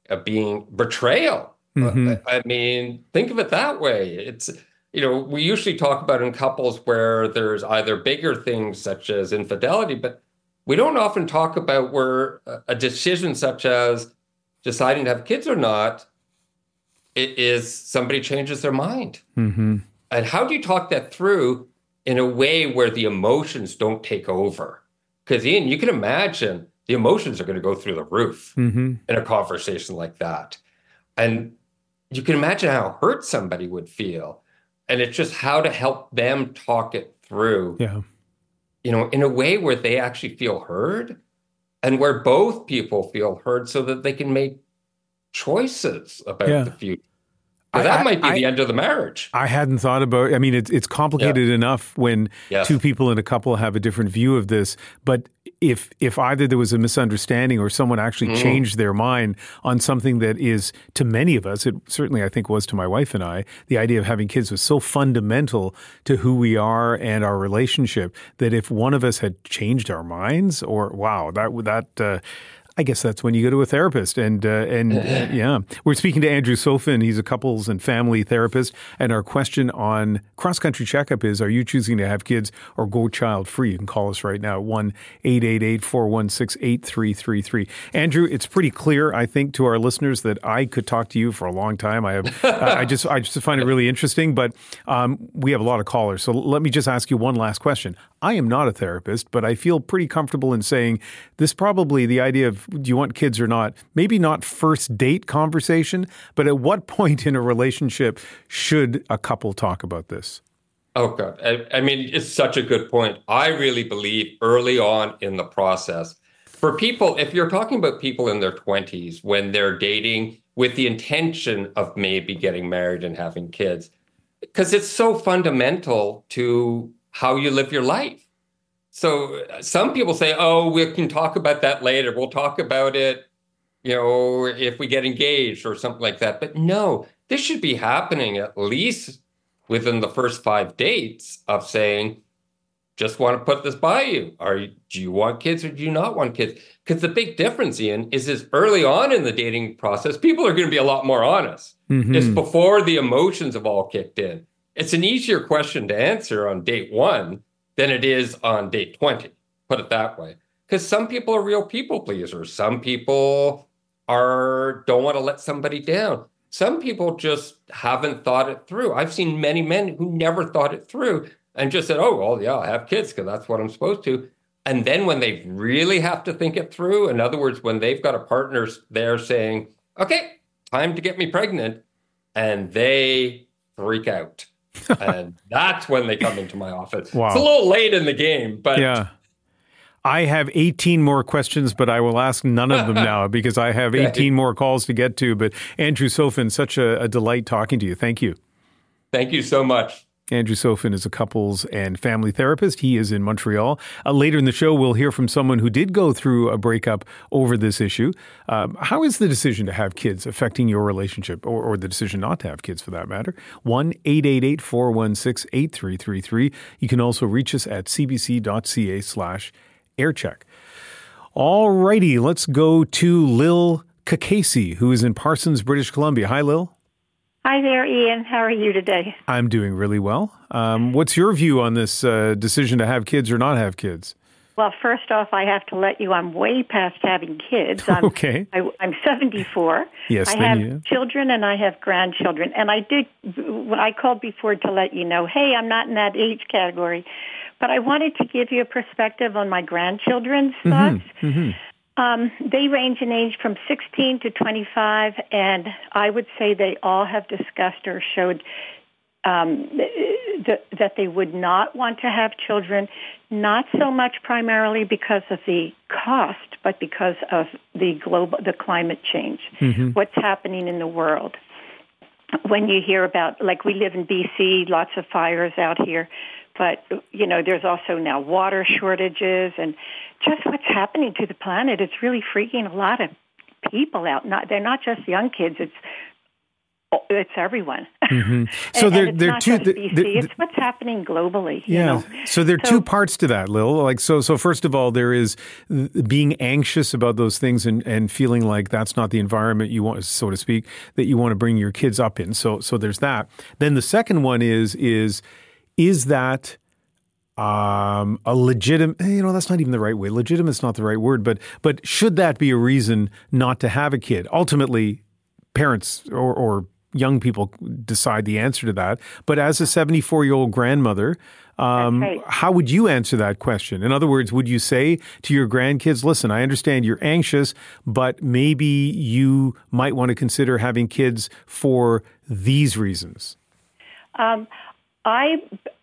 of being betrayal. Mm-hmm. I mean, think of it that way. It's you know we usually talk about in couples where there's either bigger things such as infidelity, but we don't often talk about where a decision such as deciding to have kids or not it is somebody changes their mind. Mm-hmm. And how do you talk that through in a way where the emotions don't take over? Because Ian, you can imagine the emotions are going to go through the roof mm-hmm. in a conversation like that. And you can imagine how hurt somebody would feel. And it's just how to help them talk it through. Yeah. You know, in a way where they actually feel heard and where both people feel heard so that they can make choices about yeah. the future. But that I, might be I, the end of the marriage. I hadn't thought about. I mean, it's it's complicated yeah. enough when yes. two people in a couple have a different view of this. But if if either there was a misunderstanding or someone actually mm. changed their mind on something that is to many of us, it certainly I think was to my wife and I, the idea of having kids was so fundamental to who we are and our relationship that if one of us had changed our minds, or wow, that that. Uh, I guess that's when you go to a therapist. And uh, and uh, yeah, we're speaking to Andrew Sofin. He's a couples and family therapist. And our question on cross country checkup is: Are you choosing to have kids or go child free? You can call us right now at one eight eight eight four one six eight three three three. Andrew, it's pretty clear, I think, to our listeners that I could talk to you for a long time. I have, uh, I just I just find it really interesting. But um, we have a lot of callers, so let me just ask you one last question. I am not a therapist, but I feel pretty comfortable in saying this probably the idea of do you want kids or not, maybe not first date conversation, but at what point in a relationship should a couple talk about this? Oh, God. I, I mean, it's such a good point. I really believe early on in the process, for people, if you're talking about people in their 20s when they're dating with the intention of maybe getting married and having kids, because it's so fundamental to how you live your life. So some people say, "Oh, we can talk about that later. We'll talk about it, you know, if we get engaged or something like that." But no, this should be happening at least within the first 5 dates of saying, "Just want to put this by you. Are you, do you want kids or do you not want kids?" Because the big difference, Ian, is is early on in the dating process, people are going to be a lot more honest. Mm-hmm. It's before the emotions have all kicked in it's an easier question to answer on date one than it is on date 20, put it that way. Because some people are real people pleasers. Some people are don't want to let somebody down. Some people just haven't thought it through. I've seen many men who never thought it through and just said, oh, well, yeah, I have kids because that's what I'm supposed to. And then when they really have to think it through, in other words, when they've got a partner there saying, okay, time to get me pregnant, and they freak out and that's when they come into my office. Wow. It's a little late in the game, but yeah. I have 18 more questions, but I will ask none of them now because I have 18 more calls to get to. But Andrew Sofin, such a, a delight talking to you. Thank you. Thank you so much. Andrew Sofin is a couples and family therapist. He is in Montreal. Uh, later in the show, we'll hear from someone who did go through a breakup over this issue. Um, how is the decision to have kids affecting your relationship, or, or the decision not to have kids for that matter? 1 888 416 8333. You can also reach us at cbc.ca slash aircheck. All righty, let's go to Lil Kakasi, who is in Parsons, British Columbia. Hi, Lil. Hi there, Ian. How are you today? I'm doing really well. Um, what's your view on this uh, decision to have kids or not have kids? Well, first off, I have to let you. I'm way past having kids. I'm, okay. I, am 74. Yes, I have you- children and I have grandchildren. And I did. I called before to let you know. Hey, I'm not in that age category, but I wanted to give you a perspective on my grandchildren's thoughts. Mm-hmm. Um, they range in age from 16 to 25, and I would say they all have discussed or showed um, th- that they would not want to have children, not so much primarily because of the cost, but because of the global, the climate change, Mhm. what's happening in the world. When you hear about, like we live in BC, lots of fires out here, but you know there's also now water shortages and just what's happening to the planet. It's really freaking a lot of people out. Not they're not just young kids. It's it's everyone. Mhm. So and, there, and there are two. there- BC. it's what's happening globally. you Yeah. know? So there are two parts to that, Lil. Like so so first of all, there is being anxious about those things and, and feeling like that's not the environment you want, so to speak, that you want to bring your kids up in. So so there's that. Then the second one is is is that um, a legitimate you know that's not even the right way. Legitimate is not the right word but but should that be a reason not to have a kid? Ultimately parents or, or young people decide the answer to that. But as a 74 year old grandmother um, right. how would you answer that question? In other words would you say to your grandkids listen i understand you're anxious but maybe you might want to consider having kids for these reasons. Um, I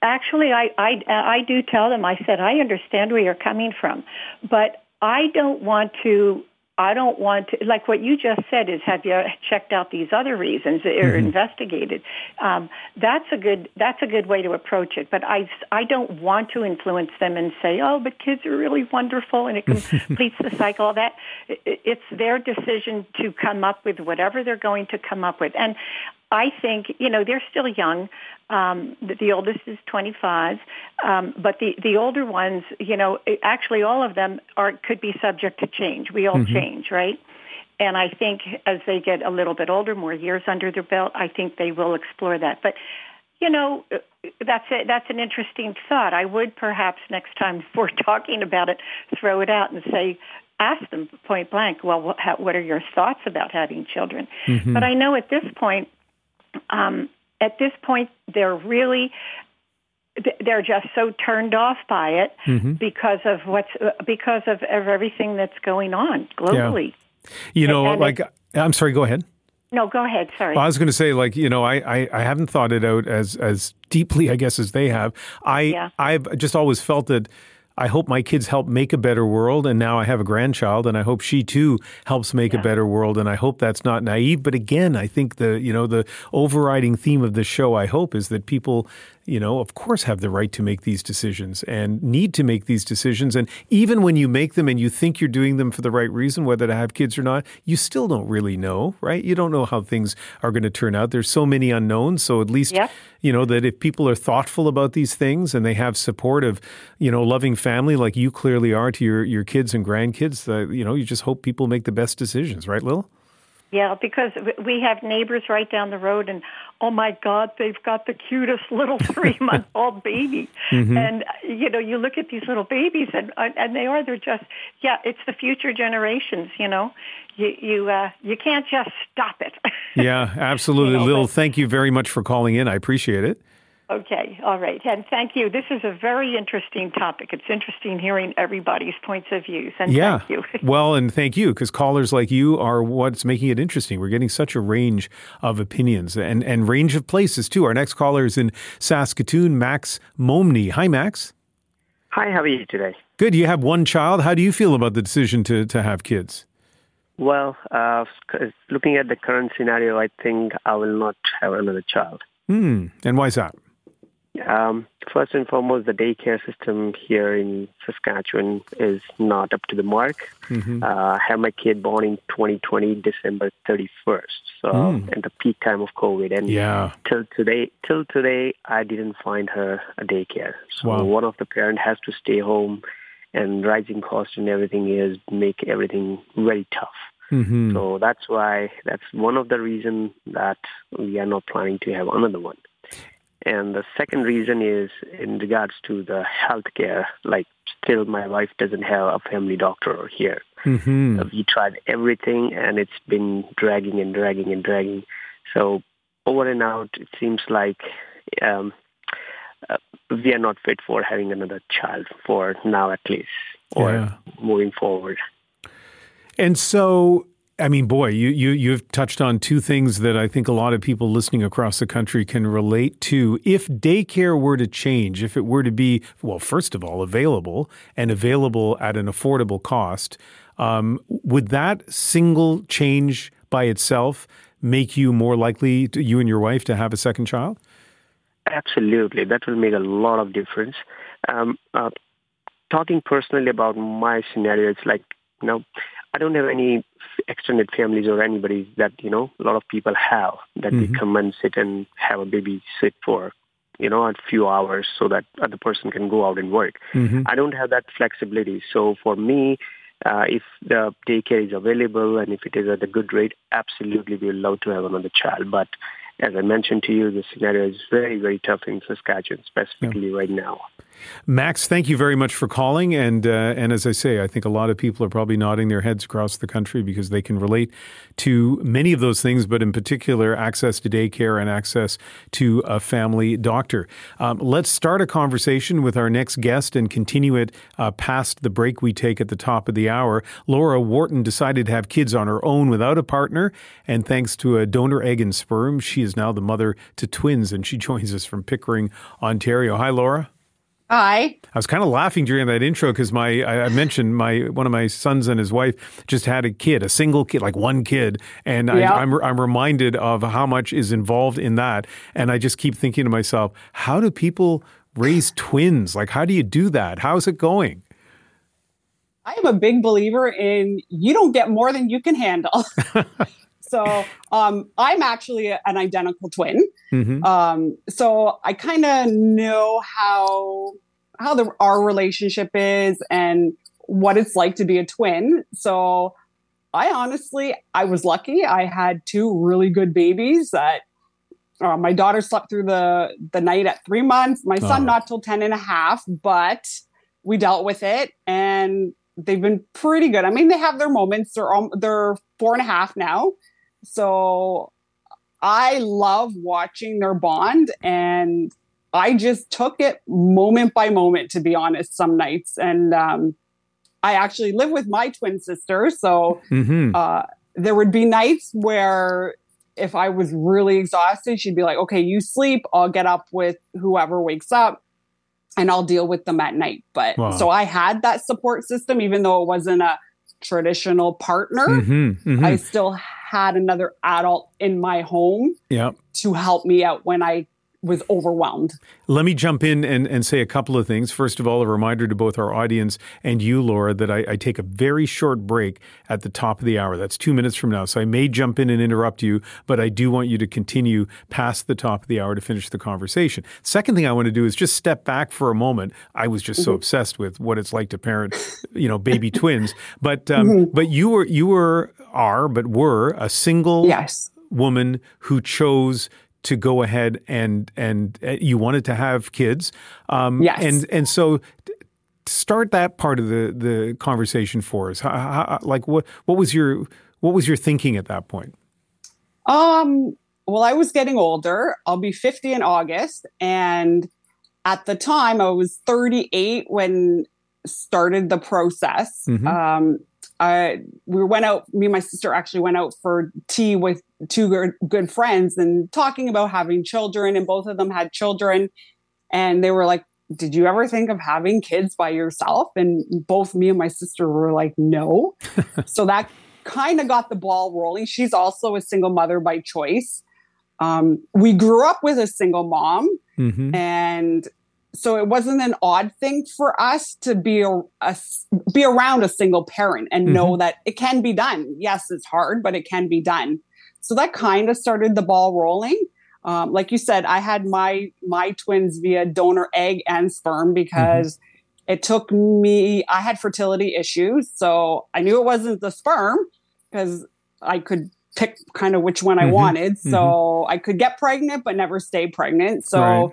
actually, I, I, I do tell them. I said, I understand where you're coming from, but I don't want to. I don't want to, like what you just said is, have you checked out these other reasons or Mhm. investigated? Um, that's a good, that's a good way to approach it. But I, I don't want to influence them and say, oh, but kids are really wonderful and it completes the cycle. All that It- it's their decision to come up with whatever they're going to come up with. And I think, you know, they're still young. Um, the, the oldest is 25, um, but the, the older ones, you know, actually all of them are could be subject to change. We all Mhm. change, right? And I think as they get a little bit older, more years under their belt, I think they will explore that. But you know, that's it. That's an interesting thought. I would perhaps next time we're talking about it, throw it out and say, ask them point blank. Well, what, how, what are your thoughts about having children? Mhm. But I know at this point, um, at this point, they're really they're just so turned off by it Mhm. because of what's uh, because of, everything that's going on globally. you know And like i'm sorry go ahead No, go ahead. Sorry. Well, I was going to say, like you know, I, I I haven't thought it out as as deeply, I guess, as they have. I Yeah. I've just always felt that. I hope my kids help make a better world, and now I have a grandchild, and I hope she too helps make a better world, and I hope that's not naive. But again, I think the you know the overriding theme of the show, I hope, is that people, you know, of course, have the right to make these decisions and need to make these decisions, and even when you make them and you think you're doing them for the right reason, whether to have kids or not, you still don't really know, right? You don't know how things are going to turn out. There's so many unknowns, so at least you know that if people are thoughtful about these things and they have support of you know loving family like you clearly are to your your kids and grandkids uh, you know you just hope people make the best decisions right lil Yeah, because we have neighbors right down the road, and oh my God, they've got the cutest little three-month-old baby. Mhm. And you know, you look at these little babies, and and they are they're just yeah, it's the future generations. You know, you you uh, you can't just stop it. yeah absolutely You know, lil but- thank you very much for calling in i appreciate it Okay, all right, and thank you. This is a very interesting topic. It's interesting hearing everybody's points of views, and yeah. thank you. well and thank you because callers like you are what's making it interesting. We're getting such a range of opinions and and range of places too. Our next caller is in saskatoon max momney. Hi max. Hi, how are you today? good. You have one child. How do you feel about the decision to to have kids? Well, uh, looking at the current scenario, I think I will not have another child. hmm. And why is that Um, first and foremost, the daycare system here in Saskatchewan is not up to the mark. Mhm. Uh, I had my kid born in 2020, December 31st, so Mm. at the peak time of COVID, and Yeah. till today, till today, I didn't find her a daycare. So Wow. one of the parent has to stay home, and rising cost and everything is make everything very tough. Mhm. So that's why that's one of the reason that we are not planning to have another one. And the second reason is in regards to the healthcare. Like, still, my wife doesn't have a family doctor here. Mm-hmm. We tried everything, and it's been dragging and dragging and dragging. So, over and out, it seems like um, uh, we are not fit for having another child for now, at least, or Yeah. moving forward. And so, I mean, boy, you you you've touched on two things that I think a lot of people listening across the country can relate to. If daycare were to change, if it were to be, well, first of all, available and available at an affordable cost, um, would that single change by itself make you more likely, to, you and your wife, to have a second child? Absolutely, that will make a lot of difference. Um, uh, talking personally about my scenario, it's like you know, I don't have any extended families or anybody that you know a lot of people have that Mhm. they come and sit and have a baby sit for you know a few hours so that other person can go out and work. Mhm. I don't have that flexibility. So for me, uh, if the daycare is available and if it is at a good rate, absolutely we would love to have another child. But as I mentioned to you, the scenario is very, very tough in Saskatchewan, specifically right now. Max, thank you very much for calling. And uh, and as I say, I think a lot of people are probably nodding their heads across the country because they can relate to many of those things, but in particular, access to daycare and access to a family doctor. Um, let's start a conversation with our next guest and continue it uh, past the break we take at the top of the hour. Laura Wharton decided to have kids on her own without a partner, and thanks to a donor egg and sperm, she is now the mother to twins, and she joins us from Pickering, Ontario. Hi, Laura. Hi. I was kind of laughing during that intro because my I I mentioned my one of my sons and his wife just had a kid, a single kid, like one kid, and Yeah. I, I'm I'm reminded of how much is involved in that, and I just keep thinking to myself, how do people raise twins? Like, how do you do that? How's it going? I am a big believer in you don't get more than you can handle. so um, I'm actually an identical twin. Mm-hmm. Um, so I kind of know how how the our relationship is and what it's like to be a twin. So I honestly I was lucky. I had two really good babies that uh, my daughter slept through the the night at three months. My son Oh. not till 10 and a half, but we dealt with it and they've been pretty good. I mean, they have their moments. They're um, they're four and a half now. So I love watching their bond and I just took it moment by moment, to be honest, some nights. And um, I actually live with my twin sister. So Mm-hmm. uh, there would be nights where if I was really exhausted, she'd be like, okay, you sleep. I'll get up with whoever wakes up and I'll deal with them at night. But Wow. so I had that support system, even though it wasn't a traditional partner. Mhm, mhm. I still had another adult in my home Yeah. to help me out when I was overwhelmed. Let me jump in and, and say a couple of things. First of all, a reminder to both our audience and you, Laura, that I, I take a very short break at the top of the hour. That's two minutes from now. So I may jump in and interrupt you, but I do want you to continue past the top of the hour to finish the conversation. Second thing I want to do is just step back for a moment. I was just so Mhm. obsessed with what it's like to parent, you know, baby twins. But um, Mhm. but you were you were are but were a single Yes. woman who chose to go ahead and and uh, you wanted to have kids. Um, Yes. And and so t- start that part of the the conversation for us. How, how, like what what was your what was your thinking at that point? Um, well, I was getting older. I'll be 50 in August. And at the time, I was 38 when started the process. Mhm. Um, I, we went out, me and my sister actually went out for tea with two good, good friends and talking about having children, and both of them had children. And they were like, Did you ever think of having kids by yourself? And both me and my sister were like, No. so that kind of got the ball rolling. She's also a single mother by choice. Um, we grew up with a single mom, Mm-hmm. and so it wasn't an odd thing for us to be a, a- be around a single parent and know Mhm. that it can be done. Yes, it's hard, but it can be done. So that kind of started the ball rolling. Um, like you said, I had my my twins via donor egg and sperm because it took me. I had fertility issues, so I knew it wasn't the sperm because I could pick kind of which one I Mhm. wanted. So I could get pregnant, but never stay pregnant. So Right.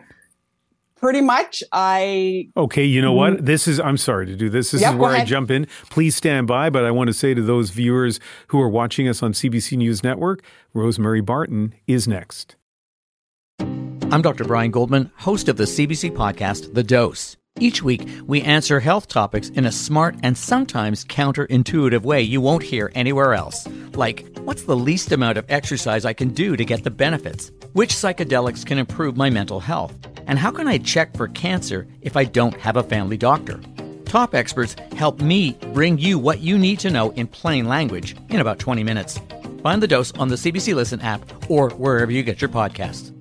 Pretty much I Okay, you know what? Mm. This is, I'm sorry to do this. This Yep, is where I jump in. Please stand by, but I want to say to those viewers who are watching us on CBC News Network, Rosemary Barton is next. I'm Dr. Brian Goldman, host of the CBC podcast, The Dose. Each week, we answer health topics in a smart and sometimes counterintuitive way you won't hear anywhere else. Like, what's the least amount of exercise I can do to get the benefits? Which psychedelics can improve my mental health? And how can I check for cancer if I don't have a family doctor? Top experts help me bring you what you need to know in plain language in about 20 minutes. Find the dose on the CBC Listen app or wherever you get your podcasts.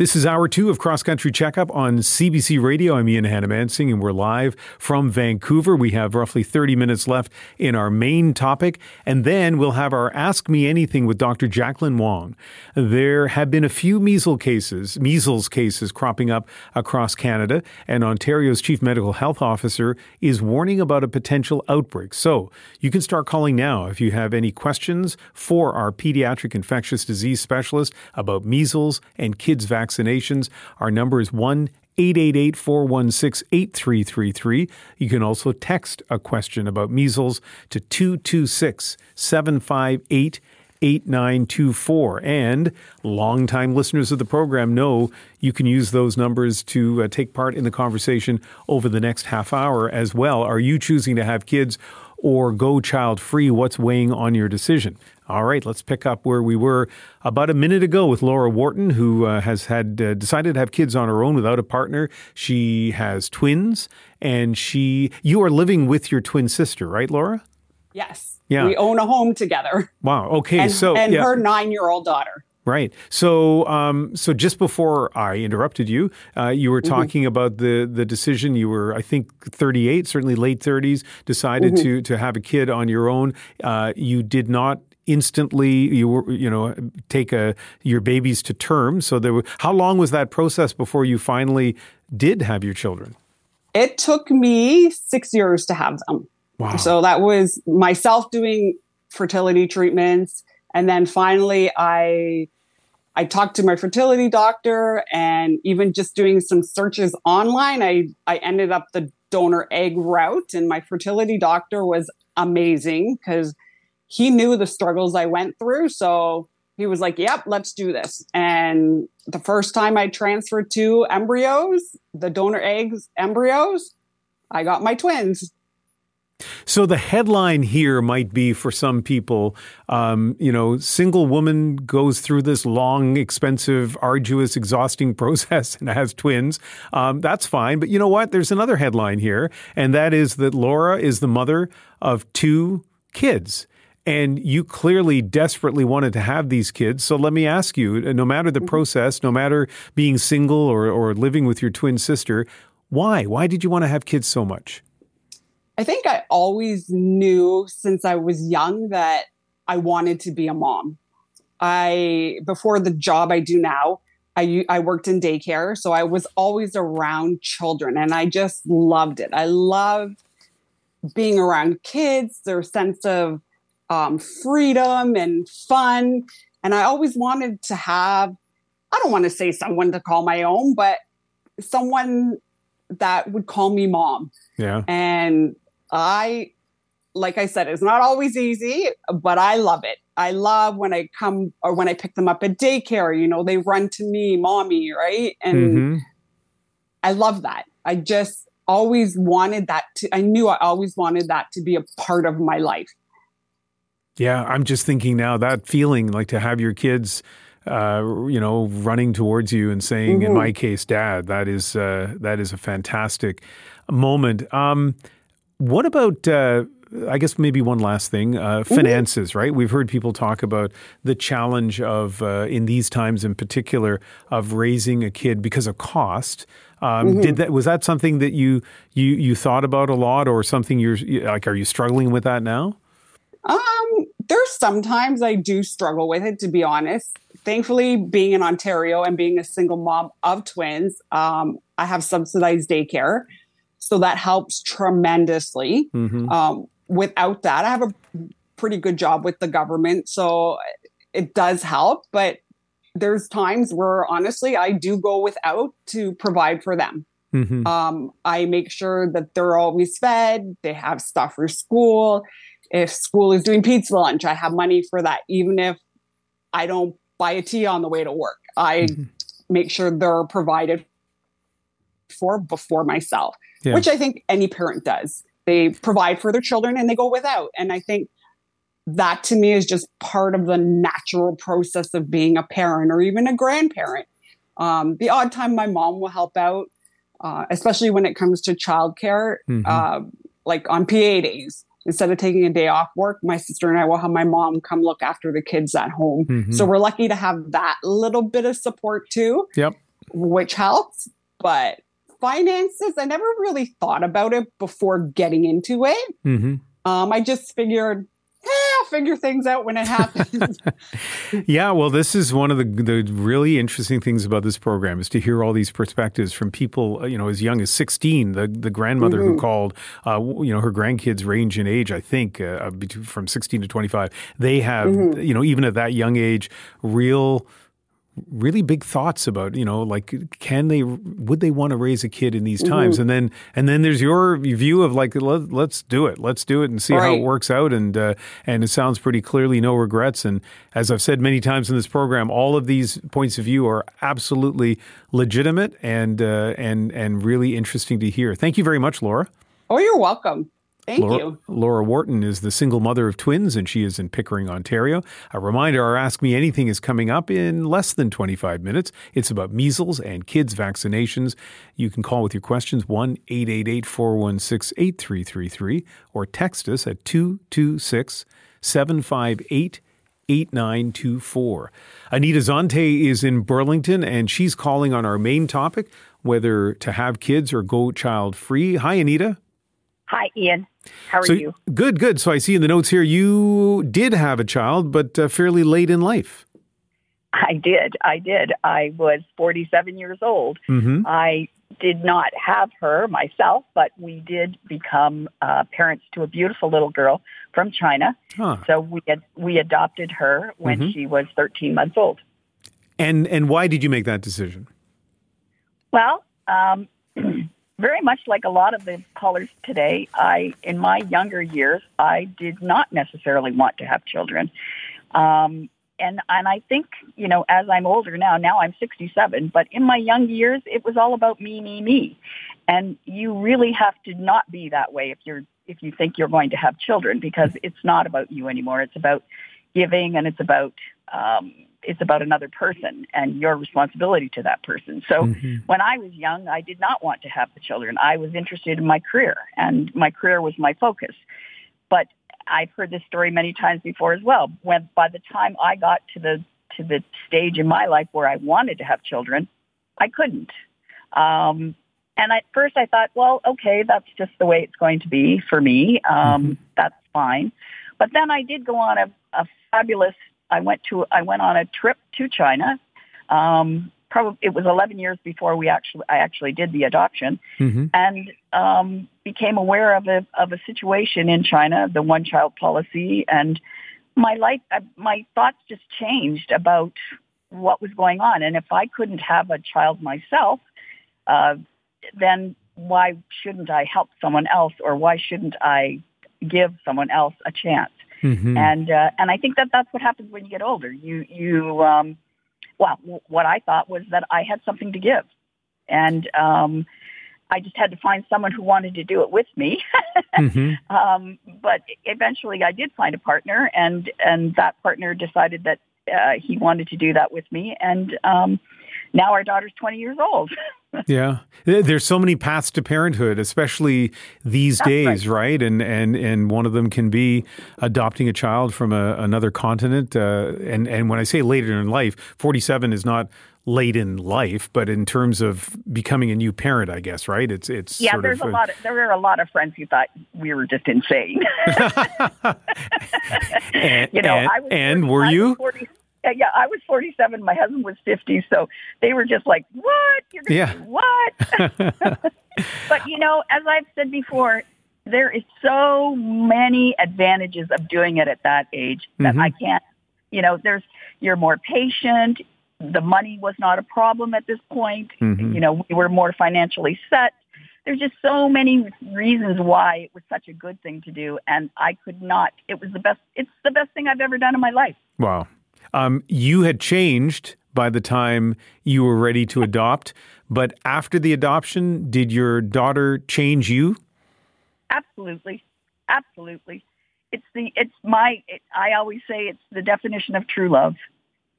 This is hour two of Cross Country Checkup on CBC Radio. I'm Ian Hanomansing, and we're live from Vancouver. We have roughly 30 minutes left in our main topic, and then we'll have our Ask Me Anything with Dr. Jacqueline Wong. There have been a few measles cases, measles cases cropping up across Canada, and Ontario's Chief Medical Health Officer is warning about a potential outbreak. So you can start calling now if you have any questions for our pediatric infectious disease specialist about measles and kids' vaccinations. Our number is 1 888 416 8333. You can also text a question about measles to 226 758 8924. And longtime listeners of the program know you can use those numbers to uh, take part in the conversation over the next half hour as well. Are you choosing to have kids or go child free? What's weighing on your decision? All right, let's pick up where we were about a minute ago with Laura Wharton, who uh, has had uh, decided to have kids on her own without a partner. She has twins, and she you are living with your twin sister, right, Laura? yes. Yeah. We own a home together. Wow. Okay. and so and yeah. her nine year old daughter. Right. So, um, so just before I interrupted you, uh, you were Mhm. talking about the the decision. You were, I think, 38, certainly late 30s, decided Mhm. to to have a kid on your own. Uh, you did not instantly you were you know take a your babies to term so there were how long was that process before you finally did have your children It took me six years to have them. Wow. So that was myself doing fertility treatments. And then finally I I talked to my fertility doctor and even just doing some searches online, I, I ended up the donor egg route. And my fertility doctor was amazing because he knew the struggles I went through. So he was like, Yep, let's do this. And the first time I transferred two embryos, the donor eggs embryos, I got my twins. So the headline here might be for some people, um, you know, single woman goes through this long, expensive, arduous, exhausting process and has twins. Um, that's fine. But you know what? There's another headline here, and that is that Laura is the mother of two kids. And you clearly desperately wanted to have these kids. So let me ask you no matter the mm-hmm. process, no matter being single or, or living with your twin sister, why? Why did you want to have kids so much? I think I always knew since I was young that I wanted to be a mom. I before the job I do now, I worked in daycare, so I was always around children and I just loved it. I loved being around kids, their sense of um, freedom and fun, and I always wanted to have I don't want to say someone to call my own, but someone that would call me mom. Yeah. And I, like I said, it's not always easy, but I love it. I love when I come or when I pick them up at daycare, you know, they run to me, mommy, right? And Mhm. I love that. I just always wanted that to, I knew I always wanted that to be a part of my life. Yeah, I'm just thinking now that feeling like to have your kids, uh, you know, running towards you and saying, in Mhm. my case, "Dad," that is uh, that is a fantastic moment. Um, what about? Uh, I guess maybe one last thing, uh, finances, right? We've heard people talk about the challenge of, uh, in these times in particular, of raising a kid because of cost. Um, Mhm. Did that was that something that you you you thought about a lot, or something you're like? Are you struggling with that now? Um, there's sometimes I do struggle with it, to be honest. Thankfully, being in Ontario and being a single mom of twins, um, I have subsidized daycare. So that helps tremendously. Mhm. Um, without that, I have a pretty good job with the government, so it does help. But there's times where honestly, I do go without to provide for them. Mm-hmm. Um, I make sure that they're always fed, they have stuff for school. If school is doing pizza lunch, I have money for that, even if I don't buy a tea on the way to work. I mm-hmm. make sure they're provided for before myself, yeah. which I think any parent does. They provide for their children and they go without. And I think that to me is just part of the natural process of being a parent or even a grandparent. Um, the odd time my mom will help out, uh, especially when it comes to childcare, mm-hmm. uh, like on PA days. Instead of taking a day off work, my sister and I will have my mom come look after the kids at home. Mm-hmm. So we're lucky to have that little bit of support too. Yep. Which helps. But finances, I never really thought about it before getting into it. Mm-hmm. Um, I just figured I'll figure things out when it happens. yeah, well, this is one of the the really interesting things about this program is to hear all these perspectives from people, uh, you know, as young as sixteen. The the grandmother mm-hmm. who called, uh, you know, her grandkids range in age, I think, uh, from sixteen to twenty five. They have, mm-hmm. you know, even at that young age, real really big thoughts about you know like can they would they want to raise a kid in these times? Mm-hmm. and then and then there's your view of like Let, us do it. Let's do it and see right. how it works out. And uh, and it sounds pretty clearly no regrets. And as I've said many times in this program all of these points of view are absolutely legitimate and uh, and and really interesting to hear. Thank you very much Laura. Oh you're welcome Thank Laura, you. Laura Wharton is the single mother of twins, and she is in Pickering, Ontario. A reminder our Ask Me Anything is coming up in less than 25 minutes. It's about measles and kids' vaccinations. You can call with your questions 1 888 416 8333 or text us at 226 758 8924. Anita Zonte is in Burlington, and she's calling on our main topic whether to have kids or go child free. Hi, Anita. Hi, Ian. How are so, you? Good, good. So I see in the notes here you did have a child, but uh, fairly late in life. I did. I did. I was 47 years old. Mm-hmm. I did not have her myself, but we did become uh, parents to a beautiful little girl from China. Huh. So we had, we adopted her when mm-hmm. she was 13 months old. And and why did you make that decision? Well, um, very much like a lot of the callers today, I, in my younger years, I did not necessarily want to have children. Um, and, and I think, you know, as I'm older now, now I'm 67, but in my young years, it was all about me, me, me. And you really have to not be that way if you're, if you think you're going to have children because it's not about you anymore. It's about giving and it's about, um, it's about another person and your responsibility to that person. So mm-hmm. when I was young, I did not want to have the children. I was interested in my career and my career was my focus. But I've heard this story many times before as well. When by the time I got to the to the stage in my life where I wanted to have children, I couldn't. Um, and at first I thought, well, okay, that's just the way it's going to be for me. Um, mm-hmm. That's fine. But then I did go on a, a fabulous I went to I went on a trip to China. Um, probably it was 11 years before we actually I actually did the adoption, mm-hmm. and um, became aware of a of a situation in China, the one child policy, and my life uh, my thoughts just changed about what was going on, and if I couldn't have a child myself, uh, then why shouldn't I help someone else, or why shouldn't I give someone else a chance? Mm-hmm. And uh, and I think that that's what happens when you get older. You you um, well, w- what I thought was that I had something to give, and um, I just had to find someone who wanted to do it with me. mm-hmm. um, but eventually, I did find a partner, and and that partner decided that uh, he wanted to do that with me, and um, now our daughter's twenty years old. yeah, there's so many paths to parenthood, especially these That's days, right. right. And and and one of them can be adopting a child from a, another continent. Uh, and and when I say later in life, 47 is not late in life, but in terms of becoming a new parent, I guess, right? It's it's yeah. there's a, a lot. Of, there were a lot of friends who thought we were just insane. and, you know, and, and were you? 40, yeah, I was 47. My husband was 50. So they were just like, what? You're going to yeah. what? but, you know, as I've said before, there is so many advantages of doing it at that age that Mhm. I can't, you know, there's, you're more patient. The money was not a problem at this point. Mhm. You know, we were more financially set. There's just so many reasons why it was such a good thing to do. And I could not, it was the best, it's the best thing I've ever done in my life. Wow. Um, you had changed by the time you were ready to adopt, but after the adoption, did your daughter change you? Absolutely. Absolutely. It's the, it's my, it, I always say it's the definition of true love.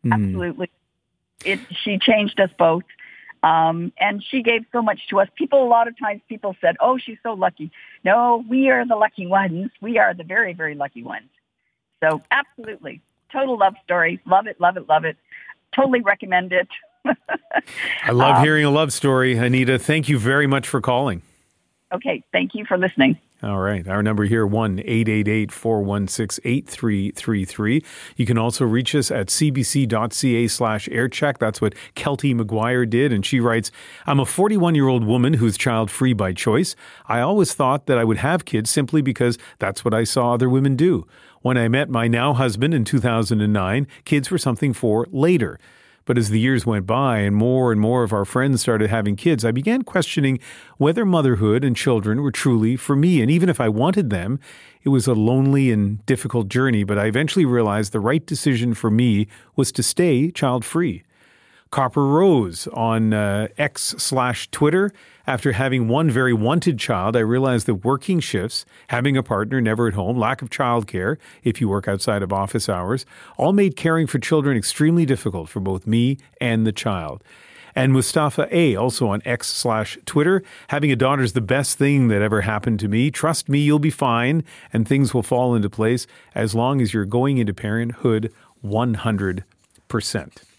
Hmm. Absolutely. It, she changed us both. Um, and she gave so much to us. People, a lot of times people said, oh, she's so lucky. No, we are the lucky ones. We are the very, very lucky ones. So absolutely. Total love story. Love it, love it, love it. Totally recommend it. I love Um, hearing a love story. Anita, thank you very much for calling. Okay. Thank you for listening. All right. Our number here, 1 888 416 8333. You can also reach us at cbc.ca slash aircheck. That's what Kelty McGuire did. And she writes I'm a 41 year old woman who's child free by choice. I always thought that I would have kids simply because that's what I saw other women do. When I met my now husband in 2009, kids were something for later. But as the years went by and more and more of our friends started having kids, I began questioning whether motherhood and children were truly for me. And even if I wanted them, it was a lonely and difficult journey. But I eventually realized the right decision for me was to stay child free. Copper Rose on uh, X slash Twitter. After having one very wanted child, I realized that working shifts, having a partner never at home, lack of childcare if you work outside of office hours, all made caring for children extremely difficult for both me and the child. And Mustafa A, also on X slash Twitter, having a daughter is the best thing that ever happened to me. Trust me, you'll be fine and things will fall into place as long as you're going into parenthood 100%.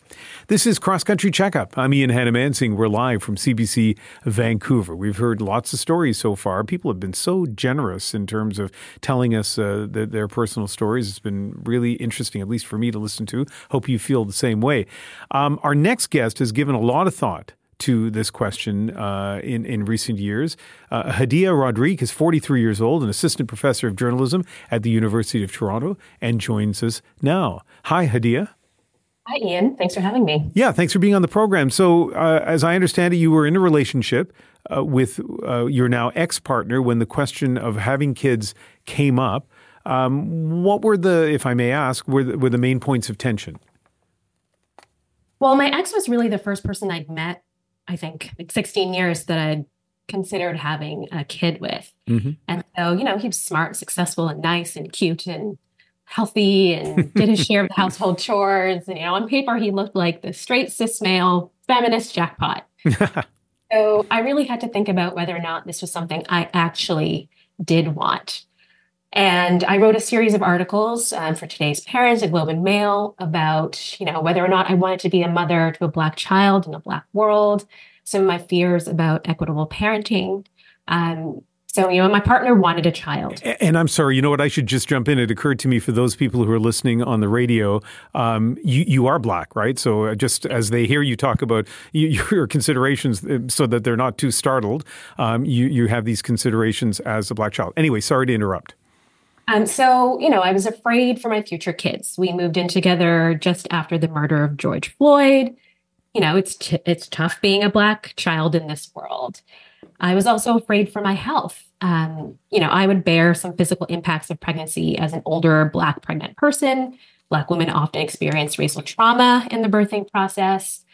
This is Cross Country Checkup. I'm Ian Hanomansing. We're live from CBC Vancouver. We've heard lots of stories so far. People have been so generous in terms of telling us uh, th- their personal stories. It's been really interesting, at least for me to listen to. Hope you feel the same way. Um, our next guest has given a lot of thought to this question uh, in, in recent years. Uh, Hadiya Roderique is 43 years old, an assistant professor of journalism at the University of Toronto, and joins us now. Hi, Hadiya. Hi, Ian. Thanks for having me. Yeah, thanks for being on the program. So, uh, as I understand it, you were in a relationship uh, with uh, your now ex partner when the question of having kids came up. Um, what were the, if I may ask, were the, were the main points of tension? Well, my ex was really the first person I'd met, I think, like 16 years that I'd considered having a kid with. Mm-hmm. And so, you know, he was smart, successful, and nice and cute and healthy and did his share of the household chores. And, you know, on paper, he looked like the straight cis male feminist jackpot. so I really had to think about whether or not this was something I actually did want. And I wrote a series of articles um, for today's Parents, a Globe and Mail, about you know whether or not I wanted to be a mother to a black child in a black world, some of my fears about equitable parenting. Um, so you know, my partner wanted a child. And I'm sorry, you know what? I should just jump in. It occurred to me for those people who are listening on the radio, um, you, you are black, right? So uh, just as they hear you talk about your considerations, uh, so that they're not too startled, um, you you have these considerations as a black child. Anyway, sorry to interrupt. Um, so, you know, I was afraid for my future kids. We moved in together just after the murder of George Floyd. You know, it's t- it's tough being a black child in this world. I was also afraid for my health. Um, you know, I would bear some physical impacts of pregnancy as an older black pregnant person. Black women often experience racial trauma in the birthing process.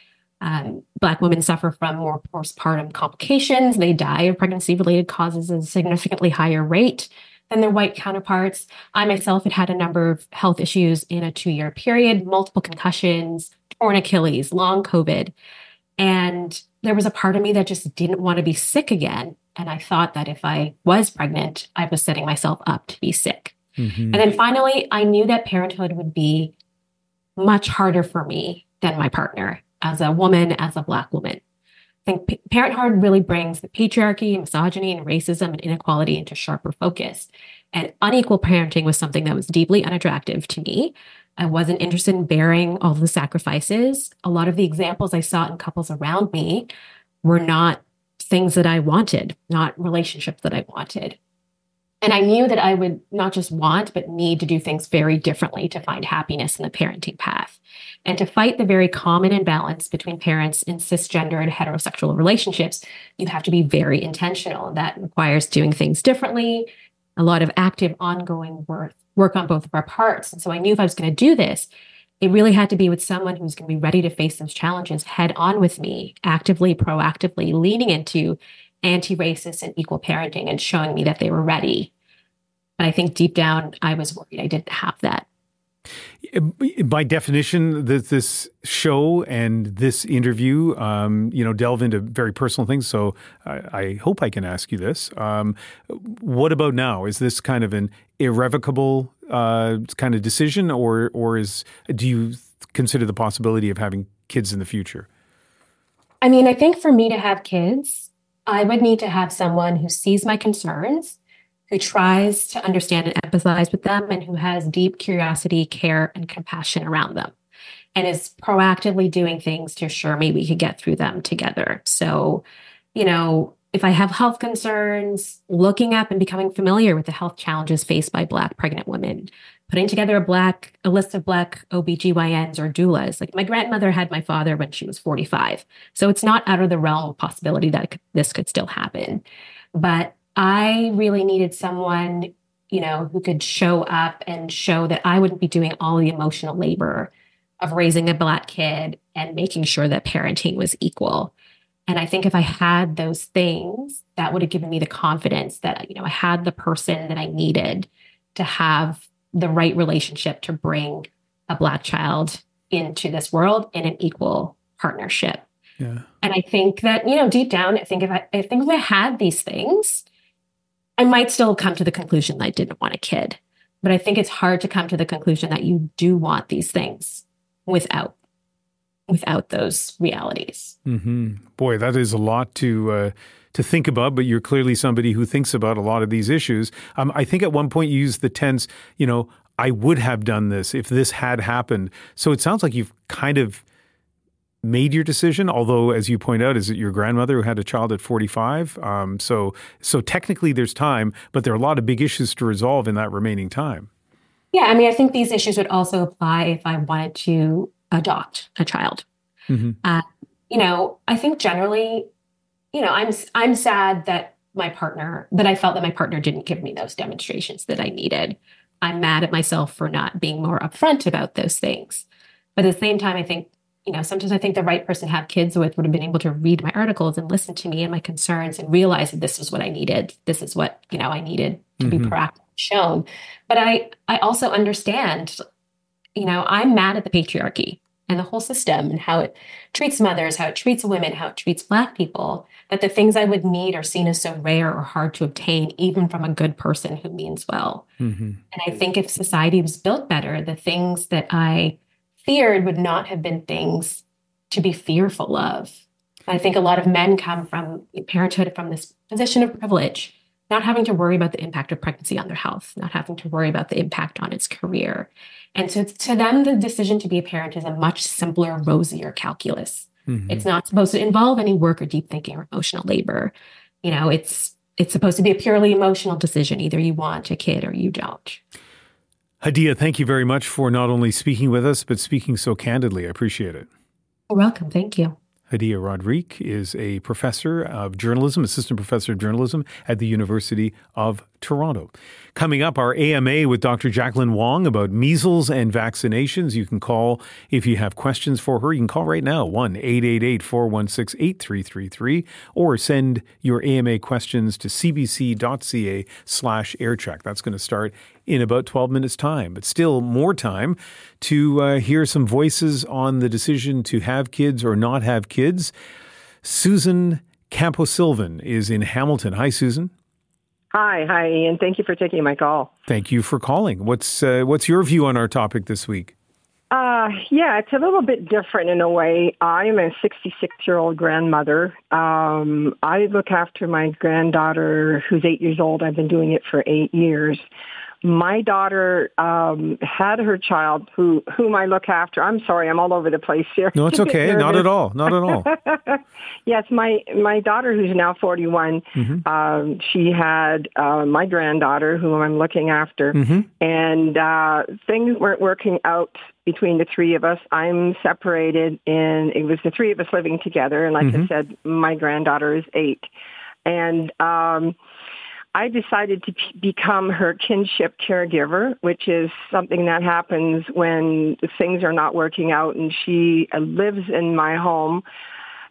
Um, black women suffer from more postpartum complications. They die of pregnancy related causes at a significantly higher rate than their white counterparts. I myself had had a number of health issues in a two year period, multiple concussions, torn Achilles, long COVID. And there was a part of me that just didn't want to be sick again. And I thought that if I was pregnant, I was setting myself up to be sick. Mm-hmm. And then finally, I knew that parenthood would be much harder for me than my partner as a woman, as a Black woman. I think p- parenthood really brings the patriarchy, misogyny, and racism and inequality into sharper focus. And unequal parenting was something that was deeply unattractive to me. I wasn't interested in bearing all the sacrifices. A lot of the examples I saw in couples around me were not things that I wanted, not relationships that I wanted. And I knew that I would not just want, but need to do things very differently to find happiness in the parenting path. And to fight the very common imbalance between parents in cisgender and heterosexual relationships, you have to be very intentional. That requires doing things differently, a lot of active, ongoing work, work on both of our parts. And so I knew if I was going to do this, it really had to be with someone who's going to be ready to face those challenges head on with me, actively, proactively leaning into anti racist and equal parenting and showing me that they were ready. But I think deep down, I was worried I didn't have that. By definition, this, this show and this interview, um, you know, delve into very personal things. So I, I hope I can ask you this. Um, what about now? Is this kind of an irrevocable uh, kind of decision, or or is do you consider the possibility of having kids in the future? I mean, I think for me to have kids, I would need to have someone who sees my concerns, who tries to understand and empathize with them, and who has deep curiosity, care, and compassion around them, and is proactively doing things to assure me we could get through them together. So, you know, if I have health concerns, looking up and becoming familiar with the health challenges faced by Black pregnant women, putting together a black a list of black OBGYNs or doulas. Like my grandmother had my father when she was 45. So it's not out of the realm of possibility that could, this could still happen. But I really needed someone, you know, who could show up and show that I wouldn't be doing all the emotional labor of raising a black kid and making sure that parenting was equal. And I think if I had those things, that would have given me the confidence that, you know, I had the person that I needed to have the right relationship to bring a Black child into this world in an equal partnership. Yeah. And I think that, you know, deep down, I think if I, I think if I had these things, I might still come to the conclusion that I didn't want a kid. But I think it's hard to come to the conclusion that you do want these things without without those realities. Mm-hmm. Boy, that is a lot to uh, to think about, but you're clearly somebody who thinks about a lot of these issues. Um, I think at one point you used the tense, you know, I would have done this if this had happened. So it sounds like you've kind of made your decision. Although, as you point out, is it your grandmother who had a child at 45? Um, so, so technically there's time, but there are a lot of big issues to resolve in that remaining time. Yeah, I mean, I think these issues would also apply if I wanted to adopt a child. Mm-hmm. Uh, you know, I think generally you know, I'm I'm sad that my partner that I felt that my partner didn't give me those demonstrations that I needed. I'm mad at myself for not being more upfront about those things. But at the same time, I think, you know, sometimes I think the right person to have kids with would have been able to read my articles and listen to me and my concerns and realize that this was what I needed. This is what, you know, I needed to mm-hmm. be proactive shown. But I I also understand, you know, I'm mad at the patriarchy and the whole system and how it treats mothers, how it treats women, how it treats Black people, that the things I would need are seen as so rare or hard to obtain, even from a good person who means well. Mm-hmm. And I think if society was built better, the things that I feared would not have been things to be fearful of. I think a lot of men come from parenthood from this position of privilege not having to worry about the impact of pregnancy on their health, not having to worry about the impact on its career. And so to them, the decision to be a parent is a much simpler, rosier calculus. Mm-hmm. It's not supposed to involve any work or deep thinking or emotional labor. You know, it's it's supposed to be a purely emotional decision. Either you want a kid or you don't. Hadiya, thank you very much for not only speaking with us, but speaking so candidly. I appreciate it. You're welcome. Thank you. Hadiya Roderique is a professor of journalism, assistant professor of journalism at the University of Toronto. Coming up, our AMA with Dr. Jacqueline Wong about measles and vaccinations. You can call if you have questions for her. You can call right now, 1 888 416 8333, or send your AMA questions to cbc.ca slash aircheck. That's going to start in about 12 minutes' time, but still more time to uh, hear some voices on the decision to have kids or not have kids. Susan Camposilvan is in Hamilton. Hi, Susan. Hi, hi, Ian. Thank you for taking my call. Thank you for calling. What's uh, what's your view on our topic this week? Uh, yeah, it's a little bit different in a way. I'm a 66 year old grandmother. Um, I look after my granddaughter who's eight years old. I've been doing it for eight years. My daughter um, had her child, who whom I look after. I'm sorry, I'm all over the place here. No, it's okay. Not at all. Not at all. yes, my my daughter, who's now 41, Mm-hmm. um, she had uh, my granddaughter, whom I'm looking after, Mm-hmm. and uh, things weren't working out between the three of us. I'm separated, and it was the three of us living together. And like I Mhm. said, my granddaughter is eight, and um, I decided to become her kinship caregiver, which is something that happens when things are not working out, and she uh, lives in my home.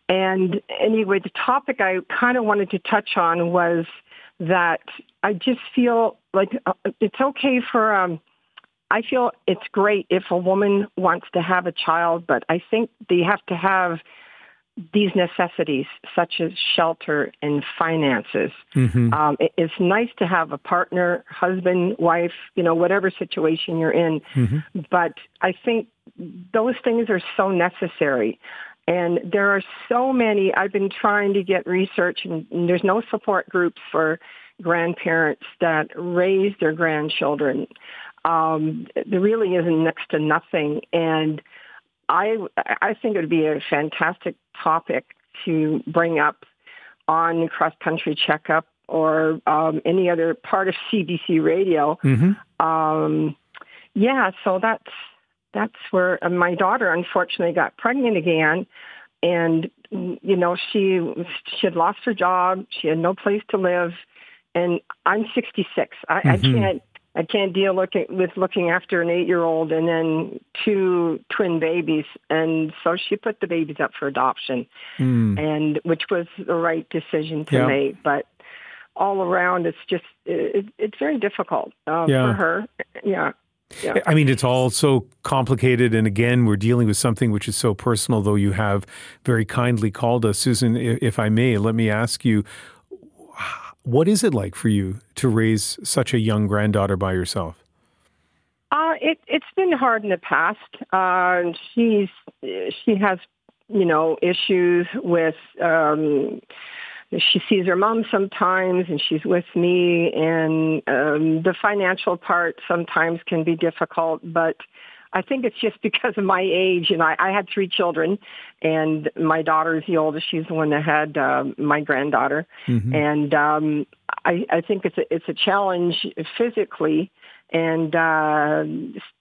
And anyway, the topic I kind of wanted to touch on was that I just feel like uh, it's okay for um, I feel it's great if a woman wants to have a child, but I think they have to have these necessities such as shelter and finances. Mhm. Um, it- it's nice to have a partner, husband, wife, you know, whatever situation you're in. But I think those things are so necessary. And there are so many, I've been trying to get research and, and there's no support groups for grandparents that raise their grandchildren. Um, there really isn't next to nothing. And I, I think it would be a fantastic topic to bring up on cross country checkup or um, any other part of CBC radio. Mm-hmm. Um, yeah, so that's that's where uh, my daughter unfortunately got pregnant again, and you know she she had lost her job, she had no place to live, and I'm 66. I, I Mhm. can't I can't deal looking with looking after an eight year old and then two twin babies, and so she put the babies up for adoption, Mm. and which was the right decision to Yeah. make, but. All around, it's just it, it's very difficult uh, Yeah. for her. Yeah, yeah. I mean, it's all so complicated. And again, we're dealing with something which is so personal, though you have very kindly called us. Susan, if I may, let me ask you what is it like for you to raise such a young granddaughter by yourself? Uh, it, it's been hard in the past. Uh, she's she has you know issues with. Um, she sees her mom sometimes, and she's with me, and um, the financial part sometimes can be difficult, but. I think it's just because of my age, and I, I had three children, and my daughter is the oldest. She's the one that had uh, my granddaughter, Mhm. and um, I, I think it's a, it's a challenge physically, and uh,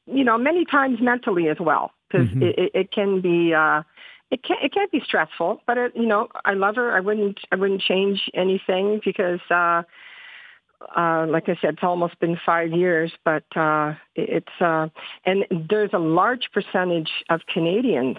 you know many times mentally as well, because Mhm. it, it, it can be. Uh, it can it can be stressful, but it, you know I love her. I wouldn't I wouldn't change anything because uh, uh, like I said, it's almost been five years, but uh, it's uh, and there's a large percentage of Canadians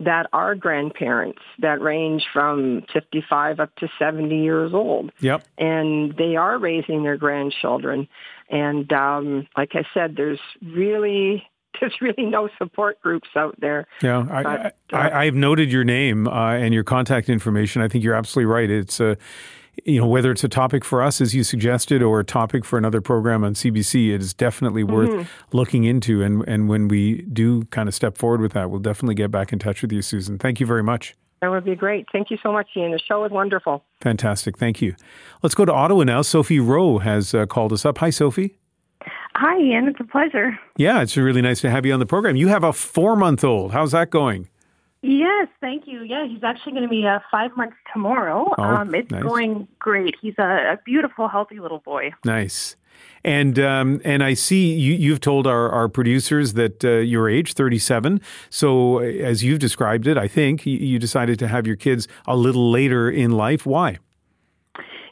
that are grandparents that range from 55 up to 70 years old, Yep. and they are raising their grandchildren. And um, like I said, there's really there's really no support groups out there. Yeah, I, But, I, I, I've noted your name uh, and your contact information. I think you're absolutely right. It's a, you know, whether it's a topic for us as you suggested or a topic for another program on CBC, it is definitely worth Mhm. looking into. And and when we do kind of step forward with that, we'll definitely get back in touch with you, Susan. Thank you very much. That would be great. Thank you so much, Ian. The show is wonderful. Fantastic. Thank you. Let's go to Ottawa now. Sophie Rowe has uh, called us up. Hi, Sophie. Hi, Ian. It's a pleasure. Yeah, it's really nice to have you on the program. You have a four month old. How's that going? Yes, thank you. Yeah, he's actually going to be uh, five months tomorrow. Oh, um, it's nice. going great. He's a, a beautiful, healthy little boy. Nice. And um, and I see you, you've told our, our producers that uh, your age, 37. So uh, as you've described it, I think you, you decided to have your kids a little later in life. Why?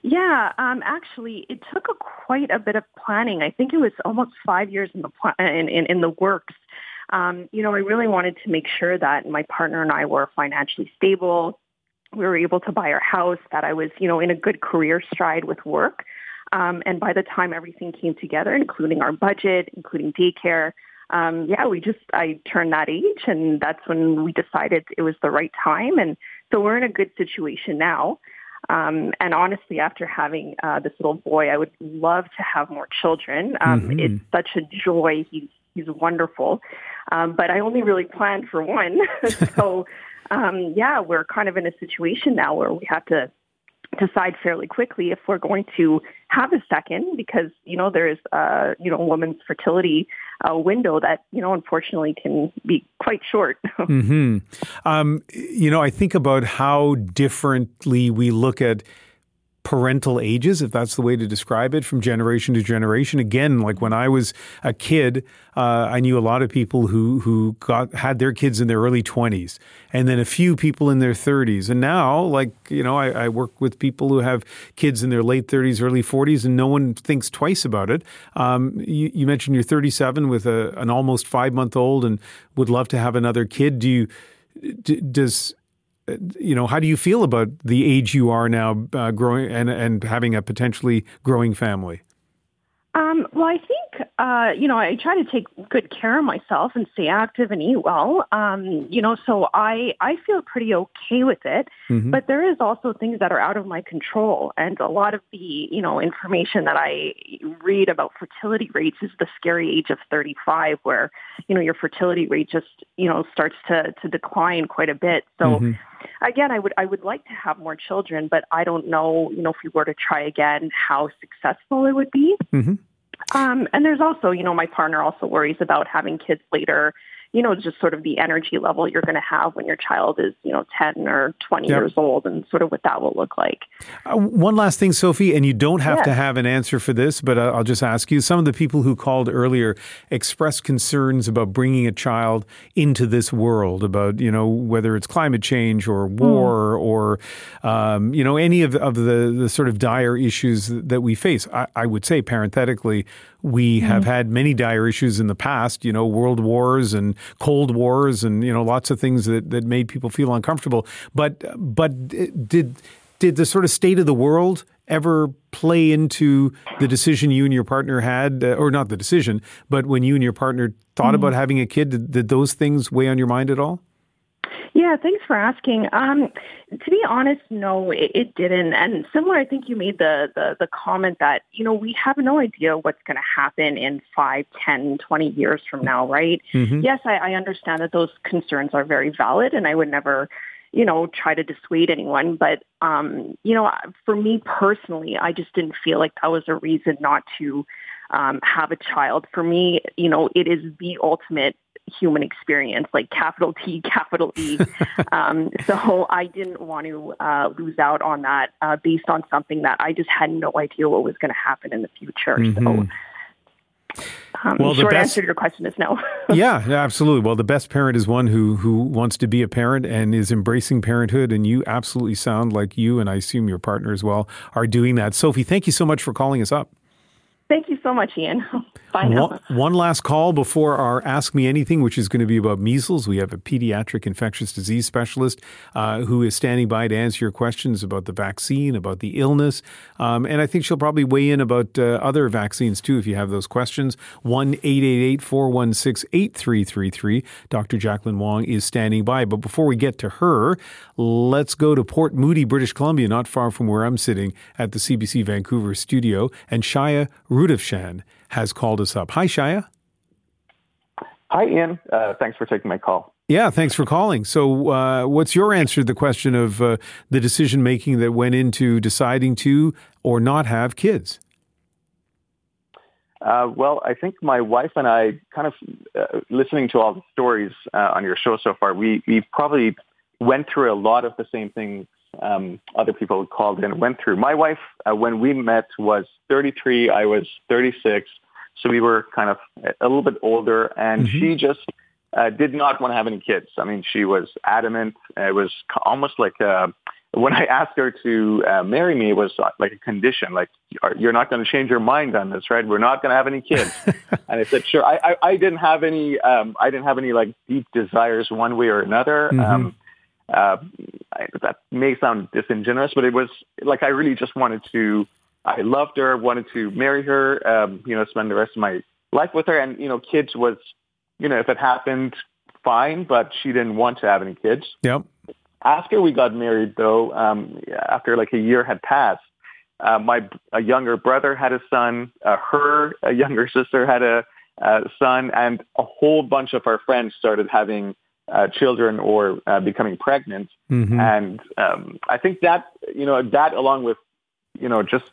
Yeah, um, actually, it took a, quite a bit of planning. I think it was almost five years in the pl- in, in, in the works. Um, you know, I really wanted to make sure that my partner and I were financially stable. We were able to buy our house. That I was, you know, in a good career stride with work. Um, and by the time everything came together, including our budget, including daycare, um, yeah, we just I turned that age, and that's when we decided it was the right time. And so we're in a good situation now. Um, and honestly, after having uh, this little boy, I would love to have more children. Um, Mhm. It's such a joy. He's he's wonderful, um, but I only really planned for one. so um, yeah, we're kind of in a situation now where we have to decide fairly quickly if we're going to have a second because you know there is a you know woman's fertility uh, window that you know unfortunately can be quite short. mm-hmm. um, you know, I think about how differently we look at parental ages, if that's the way to describe it, from generation to generation. Again, like when I was a kid, uh, I knew a lot of people who who got had their kids in their early twenties, and then a few people in their thirties. And now, like you know, I, I, work with people who have kids in their late thirties, early forties, and no one thinks twice about it. Um, you, you, mentioned you're 37 with a, an almost five month old, and would love to have another kid. Do you? D- does you know, how do you feel about the age you are now, uh, growing and and having a potentially growing family? Um, well, I think uh, you know I try to take good care of myself and stay active and eat well. Um, you know, so I I feel pretty okay with it. Mm-hmm. But there is also things that are out of my control, and a lot of the you know information that I read about fertility rates is the scary age of 35, where you know your fertility rate just you know starts to to decline quite a bit. So. Mm-hmm again, I would I would like to have more children, but I don't know, you know, if we were to try again, how successful it would be. Mm-hmm. Um, and there's also, you know, my partner also worries about having kids later you know, just sort of the energy level you're going to have when your child is, you know, 10 or 20 yep. years old and sort of what that will look like. Uh, one last thing, Sophie, and you don't have to have an answer for this, but uh, I'll just ask you. Some of the people who called earlier expressed concerns about bringing a child into this world, about, you know, whether it's climate change or hmm. war mm. Or, um, you know, any of, of the, the sort of dire issues that we face. I, I would say, parenthetically, we mm-hmm. have had many dire issues in the past, you know, world wars and cold wars and, you know, lots of things that, that made people feel uncomfortable. But, but did, did the sort of state of the world ever play into the decision you and your partner had, uh, or not the decision, but when you and your partner thought mm-hmm. about having a kid, did, did those things weigh on your mind at all? Yeah, thanks for asking. Um, to be honest, no, it, it, didn't. And similar, I think you made the, the, the comment that, you know, we have no idea what's going to happen in five, ten, twenty years from now, right? Mm-hmm. Yes, I, I understand that those concerns are very valid and I would never, you know, try to dissuade anyone. But, um, you know, for me personally, I just didn't feel like that was a reason not to um, have a child. For me, you know, it is the ultimate human experience, like capital T, capital E. um, so I didn't want to uh, lose out on that uh, based on something that I just had no idea what was going to happen in the future. Mm-hmm. So. Um, well, the short best, answer to your question is no. yeah, absolutely. Well, the best parent is one who who wants to be a parent and is embracing parenthood, and you absolutely sound like you, and I assume your partner as well, are doing that. Sophie, thank you so much for calling us up. Thank you so much, Ian. Bye now. One, one, last call before our Ask Me Anything, which is going to be about measles. We have a pediatric infectious disease specialist uh, who is standing by to answer your questions about the vaccine, about the illness. Um, and I think she'll probably weigh in about uh, other vaccines too if you have those questions. 1 888 416 8333. Dr. Jacqueline Wong is standing by. But before we get to her, let's go to Port Moody, British Columbia, not far from where I'm sitting at the CBC Vancouver studio. And Shaya Rudavshan has called us up. Hi, Shaya. Hi, Ian. Uh, thanks for taking my call. Yeah, thanks for calling. So, uh, what's your answer to the question of uh, the decision making that went into deciding to or not have kids? Uh, well, I think my wife and I, kind of uh, listening to all the stories uh, on your show so far, we we probably went through a lot of the same things um, other people called in went through. My wife, uh, when we met, was 33. I was 36. So we were kind of a little bit older, and mm-hmm. she just uh, did not want to have any kids. I mean, she was adamant. It was almost like a, when I asked her to uh, marry me, it was like a condition, like you're not going to change your mind on this, right? We're not going to have any kids. and I said, sure. I, I, I didn't have any, um, I didn't have any like deep desires one way or another. Mm-hmm. Um, uh, I, that may sound disingenuous, but it was like I really just wanted to. I loved her, wanted to marry her, um, you know, spend the rest of my life with her, and you know, kids was, you know, if it happened, fine, but she didn't want to have any kids. Yep. After we got married, though, um, after like a year had passed, uh, my a younger brother had a son, uh, her a younger sister had a, a son, and a whole bunch of our friends started having uh, children or uh, becoming pregnant. Mm-hmm. And um, I think that, you know, that along with, you know, just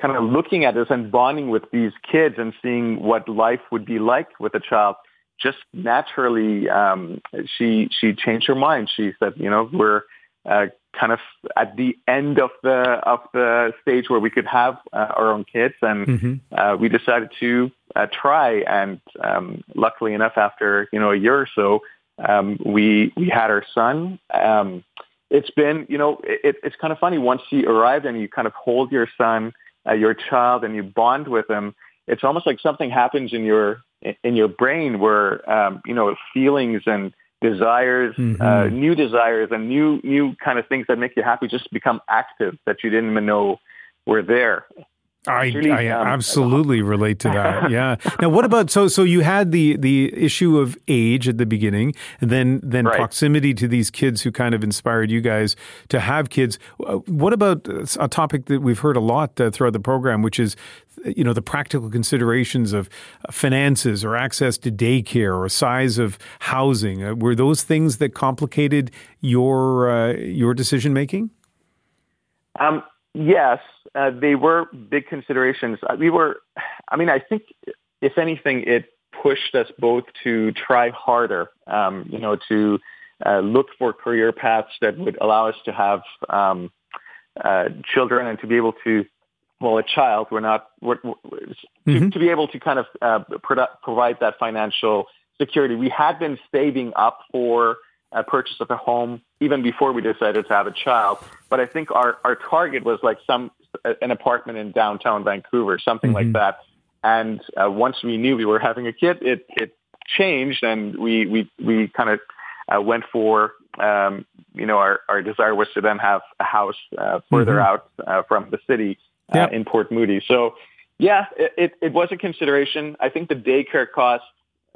kind of looking at this and bonding with these kids and seeing what life would be like with a child, just naturally, um, she, she changed her mind. She said, you know, we're uh, kind of at the end of the, of the stage where we could have uh, our own kids. And Mm-hmm. uh, we decided to uh, try. And um, luckily enough, after, you know, a year or so, um, we we had our son. Um, it's been, you know, it, it's kind of funny once he arrived and you kind of hold your son, uh, your child, and you bond with him. It's almost like something happens in your in your brain where um, you know feelings and desires, Mm-hmm. uh, new desires, and new new kind of things that make you happy just become active that you didn't even know were there. I, really, I um, absolutely relate to that. Yeah. Now, what about so so you had the the issue of age at the beginning, and then then proximity to these kids who kind of inspired you guys to have kids. Uh, What about a topic that we've heard a lot uh, throughout the program, which is you know the practical considerations of finances or access to daycare or size of housing? Uh, were those things that complicated your uh, your decision making? Um, yes, uh, they were big considerations. Uh, We were, I mean, I think if anything, it pushed us both to try harder, um, you know, to uh, look for career paths that would allow us to have um, uh, children and to be able to, well, a child, we're not, we're, we're- to, to be able to kind of uh, produ- provide that financial security. We had been saving up for a purchase of a home even before we decided to have a child. But I think our, our target was like some an apartment in downtown Vancouver, something like that. And uh, once we knew we were having a kid, it it changed, and we we we kind of uh, went for um, you know our our desire was to then have a house uh, further Mhm. out uh, from the city uh, Yep. in Port Moody. So yeah, it, it it was a consideration. I think the daycare cost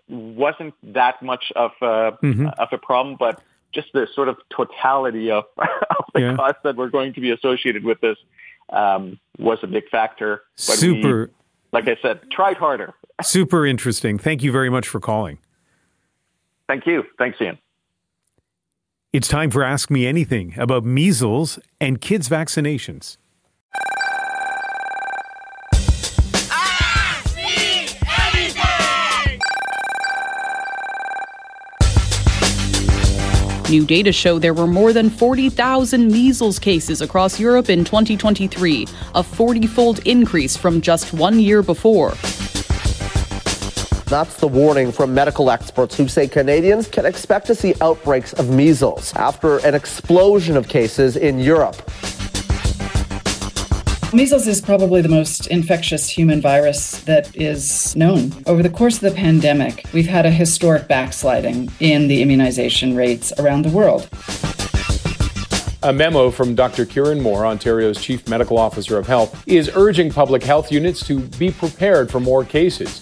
wasn't that much of a Mhm. of a problem, but just the sort of totality of, of the Yeah. costs that were going to be associated with this um, was a big factor. But we, Super. like I said, tried harder. Super interesting. Thank you very much for calling. Thank you. Thanks, Ian. It's time for Ask Me Anything about measles and kids' vaccinations. New data show there were more than 40,000 measles cases across Europe in 2023, a 40 fold increase from just one year before. That's the warning from medical experts who say Canadians can expect to see outbreaks of measles after an explosion of cases in Europe. Measles is probably the most infectious human virus that is known. Over the course of the pandemic, we've had a historic backsliding in the immunization rates around the world. A memo from Dr. Kieran Moore, Ontario's Chief Medical Officer of Health, is urging public health units to be prepared for more cases.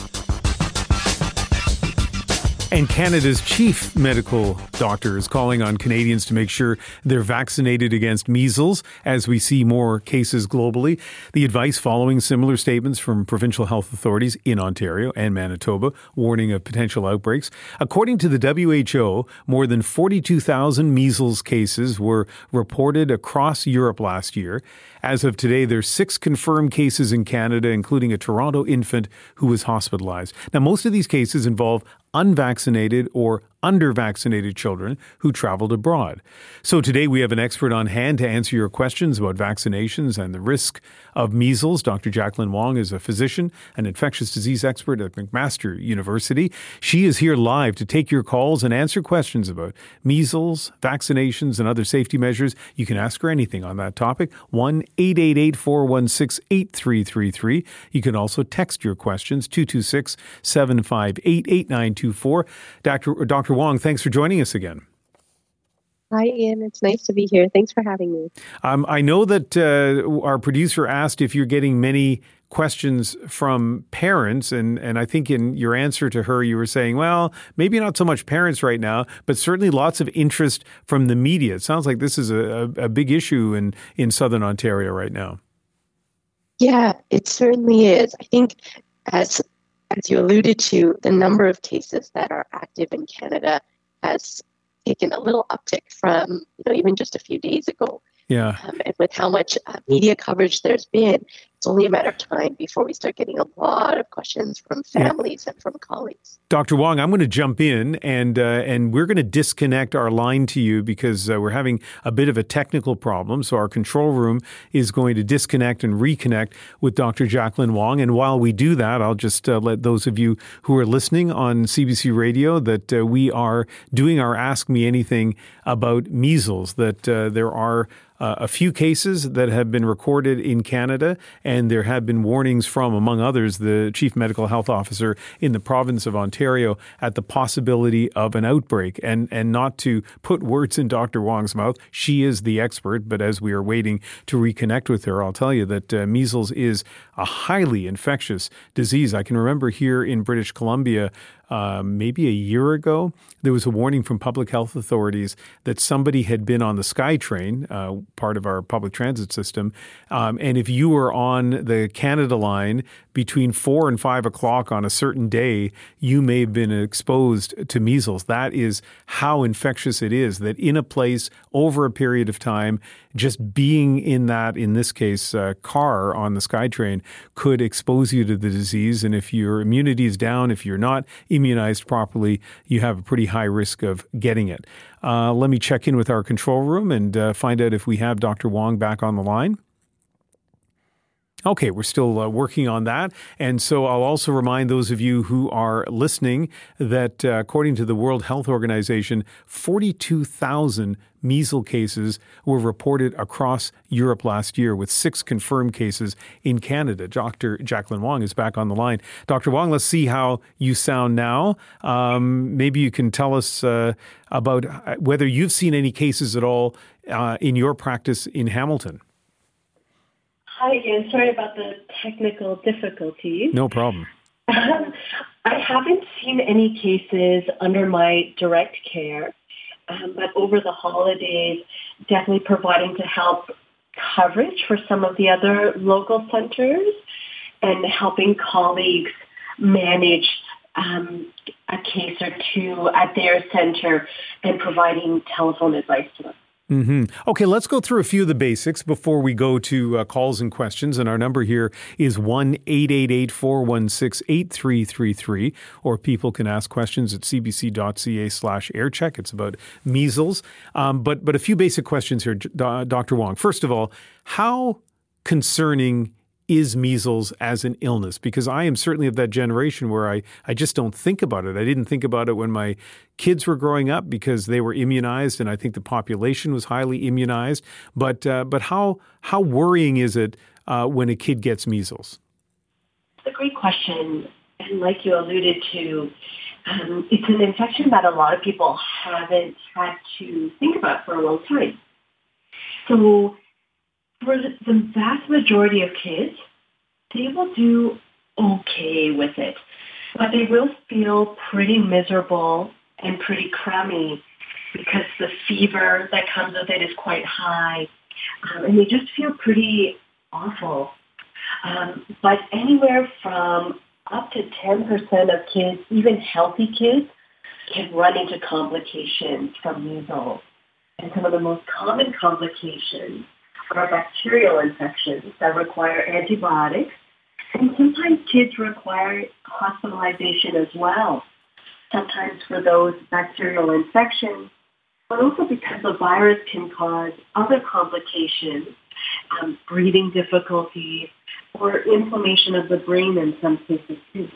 And Canada's chief medical doctor is calling on Canadians to make sure they're vaccinated against measles as we see more cases globally. The advice following similar statements from provincial health authorities in Ontario and Manitoba warning of potential outbreaks. According to the WHO, more than 42,000 measles cases were reported across Europe last year. As of today, there's six confirmed cases in Canada, including a Toronto infant who was hospitalized. Now, most of these cases involve unvaccinated or under-vaccinated children who traveled abroad. So today we have an expert on hand to answer your questions about vaccinations and the risk of measles. Dr. Jacqueline Wong is a physician, an infectious disease expert at McMaster University. She is here live to take your calls and answer questions about measles, vaccinations, and other safety measures. You can ask her anything on that topic. 1-888-416-8333. You can also text your questions 226-758-8924. Dr. Dr. Wong, thanks for joining us again. Hi, Ian. It's nice to be here. Thanks for having me. Um, I know that uh, our producer asked if you're getting many questions from parents, and, and I think in your answer to her, you were saying, well, maybe not so much parents right now, but certainly lots of interest from the media. It sounds like this is a, a, a big issue in, in Southern Ontario right now. Yeah, it certainly is. I think, as as you alluded to, the number of cases that are active in Canada has taken a little uptick from you know even just a few days ago. Yeah. Um, and with how much uh, media coverage there's been, it's only a matter of time before we start getting a lot of questions from families yeah. and from colleagues. Dr. Wong, I'm going to jump in and uh, and we're going to disconnect our line to you because uh, we're having a bit of a technical problem. So our control room is going to disconnect and reconnect with Dr. Jacqueline Wong. And while we do that, I'll just uh, let those of you who are listening on CBC Radio that uh, we are doing our Ask Me Anything about measles. That uh, there are uh, a few cases that have been recorded in Canada, and there have been warnings from, among others, the chief medical health officer in the province of Ontario at the possibility of an outbreak. And and not to put words in Dr. Wong's mouth, she is the expert. But as we are waiting to reconnect with her, I'll tell you that uh, measles is a highly infectious disease. I can remember here in British Columbia uh, maybe a year ago, there was a warning from public health authorities that somebody had been on the SkyTrain, uh, part of our public transit system, um, and if you were on the Canada line between four and five o'clock on a certain day, you may have been exposed to measles. That is how infectious it is. That in a place over a period of time, just being in that, in this case, uh, car on the SkyTrain could expose you to the disease. And if your immunity is down, if you're not immunized properly, you have a pretty high risk of getting it. Uh, let me check in with our control room and uh, find out if we have Dr. Wong back on the line. Okay, we're still uh, working on that. And so I'll also remind those of you who are listening that uh, according to the World Health Organization, 42,000 measles cases were reported across Europe last year, with six confirmed cases in Canada. Dr. Jacqueline Wong is back on the line. Dr. Wong, let's see how you sound now. Um, maybe you can tell us uh, about uh, whether you've seen any cases at all uh, in your practice in Hamilton. Hi again. Sorry about the technical difficulties. No problem. Um, I haven't seen any cases under my direct care, um, but over the holidays, definitely providing to help coverage for some of the other local centers and helping colleagues manage um, a case or two at their center and providing telephone advice to them. Mm-hmm. Okay, let's go through a few of the basics before we go to uh, calls and questions. And our number here is 1 888 416 8333, or people can ask questions at cbc.ca slash aircheck. It's about measles. Um, but, but a few basic questions here, Dr. Wong. First of all, how concerning is measles as an illness because I am certainly of that generation where I, I just don't think about it. I didn't think about it when my kids were growing up because they were immunized and I think the population was highly immunized. But, uh, but how, how worrying is it uh, when a kid gets measles? It's a great question. And like you alluded to, um, it's an infection that a lot of people haven't had to think about for a long time. So for the vast majority of kids, they will do okay with it, but they will feel pretty miserable and pretty crummy because the fever that comes with it is quite high, um, and they just feel pretty awful. Um, but anywhere from up to 10% of kids, even healthy kids, can run into complications from measles. And some of the most common complications are bacterial infections that require antibiotics. And sometimes kids require hospitalization as well. Sometimes for those bacterial infections, but also because the virus can cause other complications, um, breathing difficulties, or inflammation of the brain in some cases too.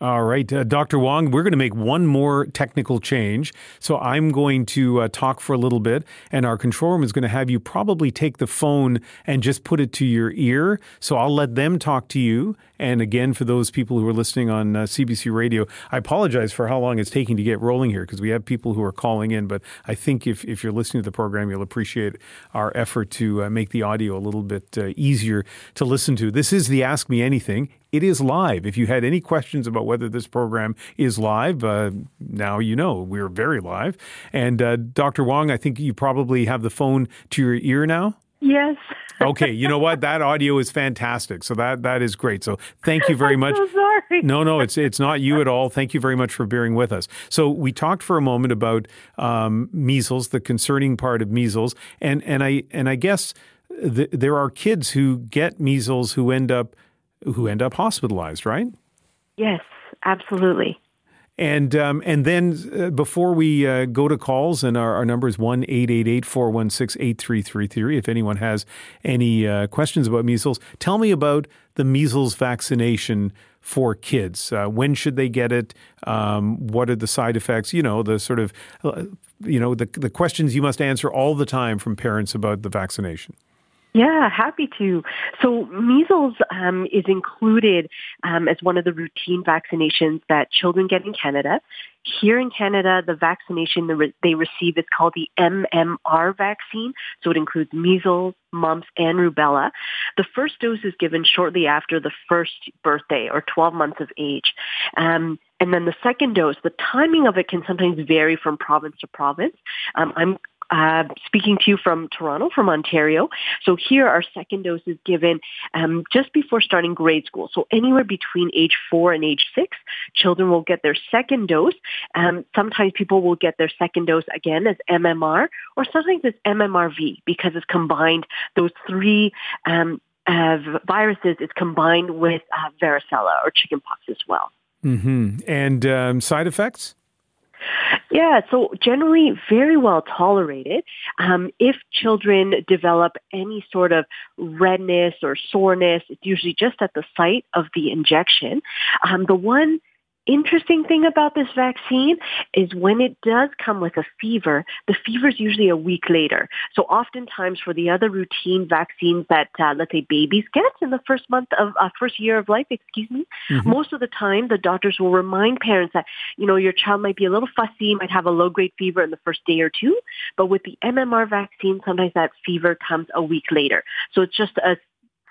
All right, uh, Dr. Wong, we're going to make one more technical change. So I'm going to uh, talk for a little bit, and our control room is going to have you probably take the phone and just put it to your ear. So I'll let them talk to you. And again, for those people who are listening on uh, CBC Radio, I apologize for how long it's taking to get rolling here because we have people who are calling in. But I think if, if you're listening to the program, you'll appreciate our effort to uh, make the audio a little bit uh, easier to listen to. This is the Ask Me Anything. It is live. If you had any questions about whether this program is live, uh, now you know we're very live. And uh, Dr. Wong, I think you probably have the phone to your ear now. Yes. okay, you know what? That audio is fantastic. So that that is great. So thank you very much. so sorry. No, no, it's it's not you at all. Thank you very much for bearing with us. So we talked for a moment about um, measles, the concerning part of measles, and and I and I guess th- there are kids who get measles who end up who end up hospitalized, right? Yes, absolutely. And um, and then uh, before we uh, go to calls, and our, our number is 1 416 8333. If anyone has any uh, questions about measles, tell me about the measles vaccination for kids. Uh, when should they get it? Um, what are the side effects? You know, the sort of, uh, you know, the, the questions you must answer all the time from parents about the vaccination. Yeah, happy to. So measles um, is included um, as one of the routine vaccinations that children get in Canada. Here in Canada, the vaccination they receive is called the MMR vaccine. So it includes measles, mumps, and rubella. The first dose is given shortly after the first birthday or 12 months of age. Um, and then the second dose, the timing of it can sometimes vary from province to province. Um, I'm uh, speaking to you from Toronto, from Ontario. So here our second dose is given um, just before starting grade school. So anywhere between age four and age six, children will get their second dose. Um, sometimes people will get their second dose again as MMR, or sometimes it's MMRV because it's combined those three um, uh, viruses is combined with uh, varicella or chickenpox as well. Mm-hmm. And um, side effects? Yeah, so generally very well tolerated. Um, if children develop any sort of redness or soreness, it's usually just at the site of the injection. Um, the one interesting thing about this vaccine is when it does come with a fever, the fever is usually a week later. So oftentimes for the other routine vaccines that, uh, let's say babies get in the first month of, uh, first year of life, excuse me, mm-hmm. most of the time the doctors will remind parents that, you know, your child might be a little fussy, might have a low grade fever in the first day or two. But with the MMR vaccine, sometimes that fever comes a week later. So it's just a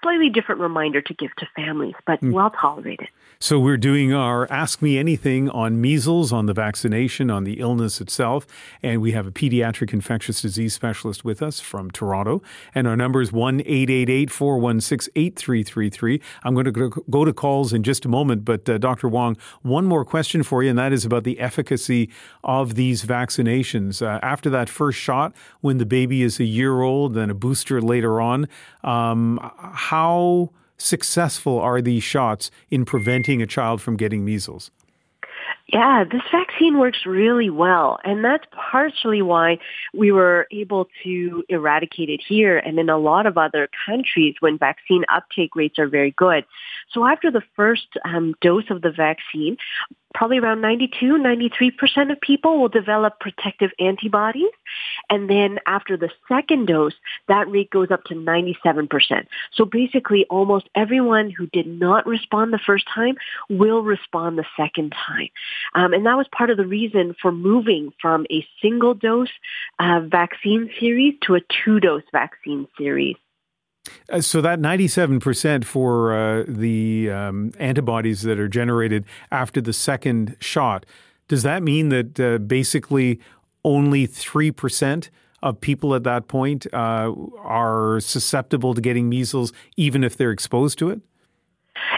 slightly different reminder to give to families, but mm. well tolerated. So we're doing our Ask Me Anything on measles, on the vaccination, on the illness itself. And we have a pediatric infectious disease specialist with us from Toronto. And our number is 1-888-416-8333. I'm going to go to calls in just a moment. But uh, Dr. Wong, one more question for you, and that is about the efficacy of these vaccinations. Uh, after that first shot, when the baby is a year old, then a booster later on, um, how successful are these shots in preventing a child from getting measles? Yeah, this vaccine works really well. And that's partially why we were able to eradicate it here and in a lot of other countries when vaccine uptake rates are very good. So after the first um, dose of the vaccine, probably around 92, 93% of people will develop protective antibodies. And then after the second dose, that rate goes up to 97%. So basically almost everyone who did not respond the first time will respond the second time. Um, and that was part of the reason for moving from a single dose uh, vaccine series to a two dose vaccine series. Uh, so that 97% for uh, the um, antibodies that are generated after the second shot, does that mean that uh, basically only 3% of people at that point uh, are susceptible to getting measles even if they're exposed to it?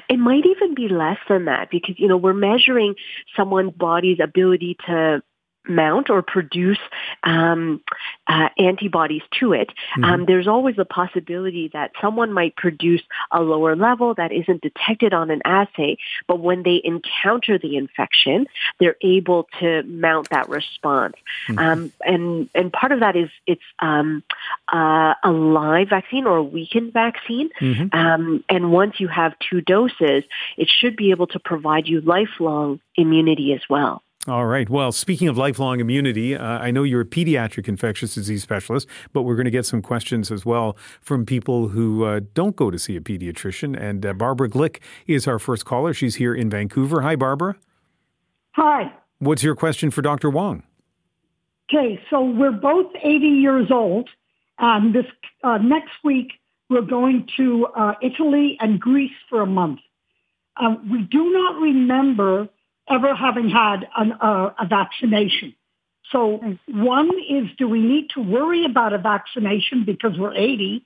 It might even be less than that because, you know, we're measuring someone's body's ability to mount or produce um, uh, antibodies to it, mm-hmm. um, there's always a possibility that someone might produce a lower level that isn't detected on an assay, but when they encounter the infection, they're able to mount that response. Mm-hmm. Um, and and part of that is it's um, uh, a live vaccine or a weakened vaccine, mm-hmm. Um, and once you have two doses, it should be able to provide you lifelong immunity as well. All right. Well, speaking of lifelong immunity, uh, I know you're a pediatric infectious disease specialist, but we're going to get some questions as well from people who uh, don't go to see a pediatrician. And uh, Barbara Glick is our first caller. She's here in Vancouver. Hi, Barbara. Hi. What's your question for Dr. Wong? Okay, so we're both 80 years old. Um, this uh, next week, we're going to uh, Italy and Greece for a month. Uh, we do not remember ever having had an, uh, a vaccination. So one is, do we need to worry about a vaccination because we're 80?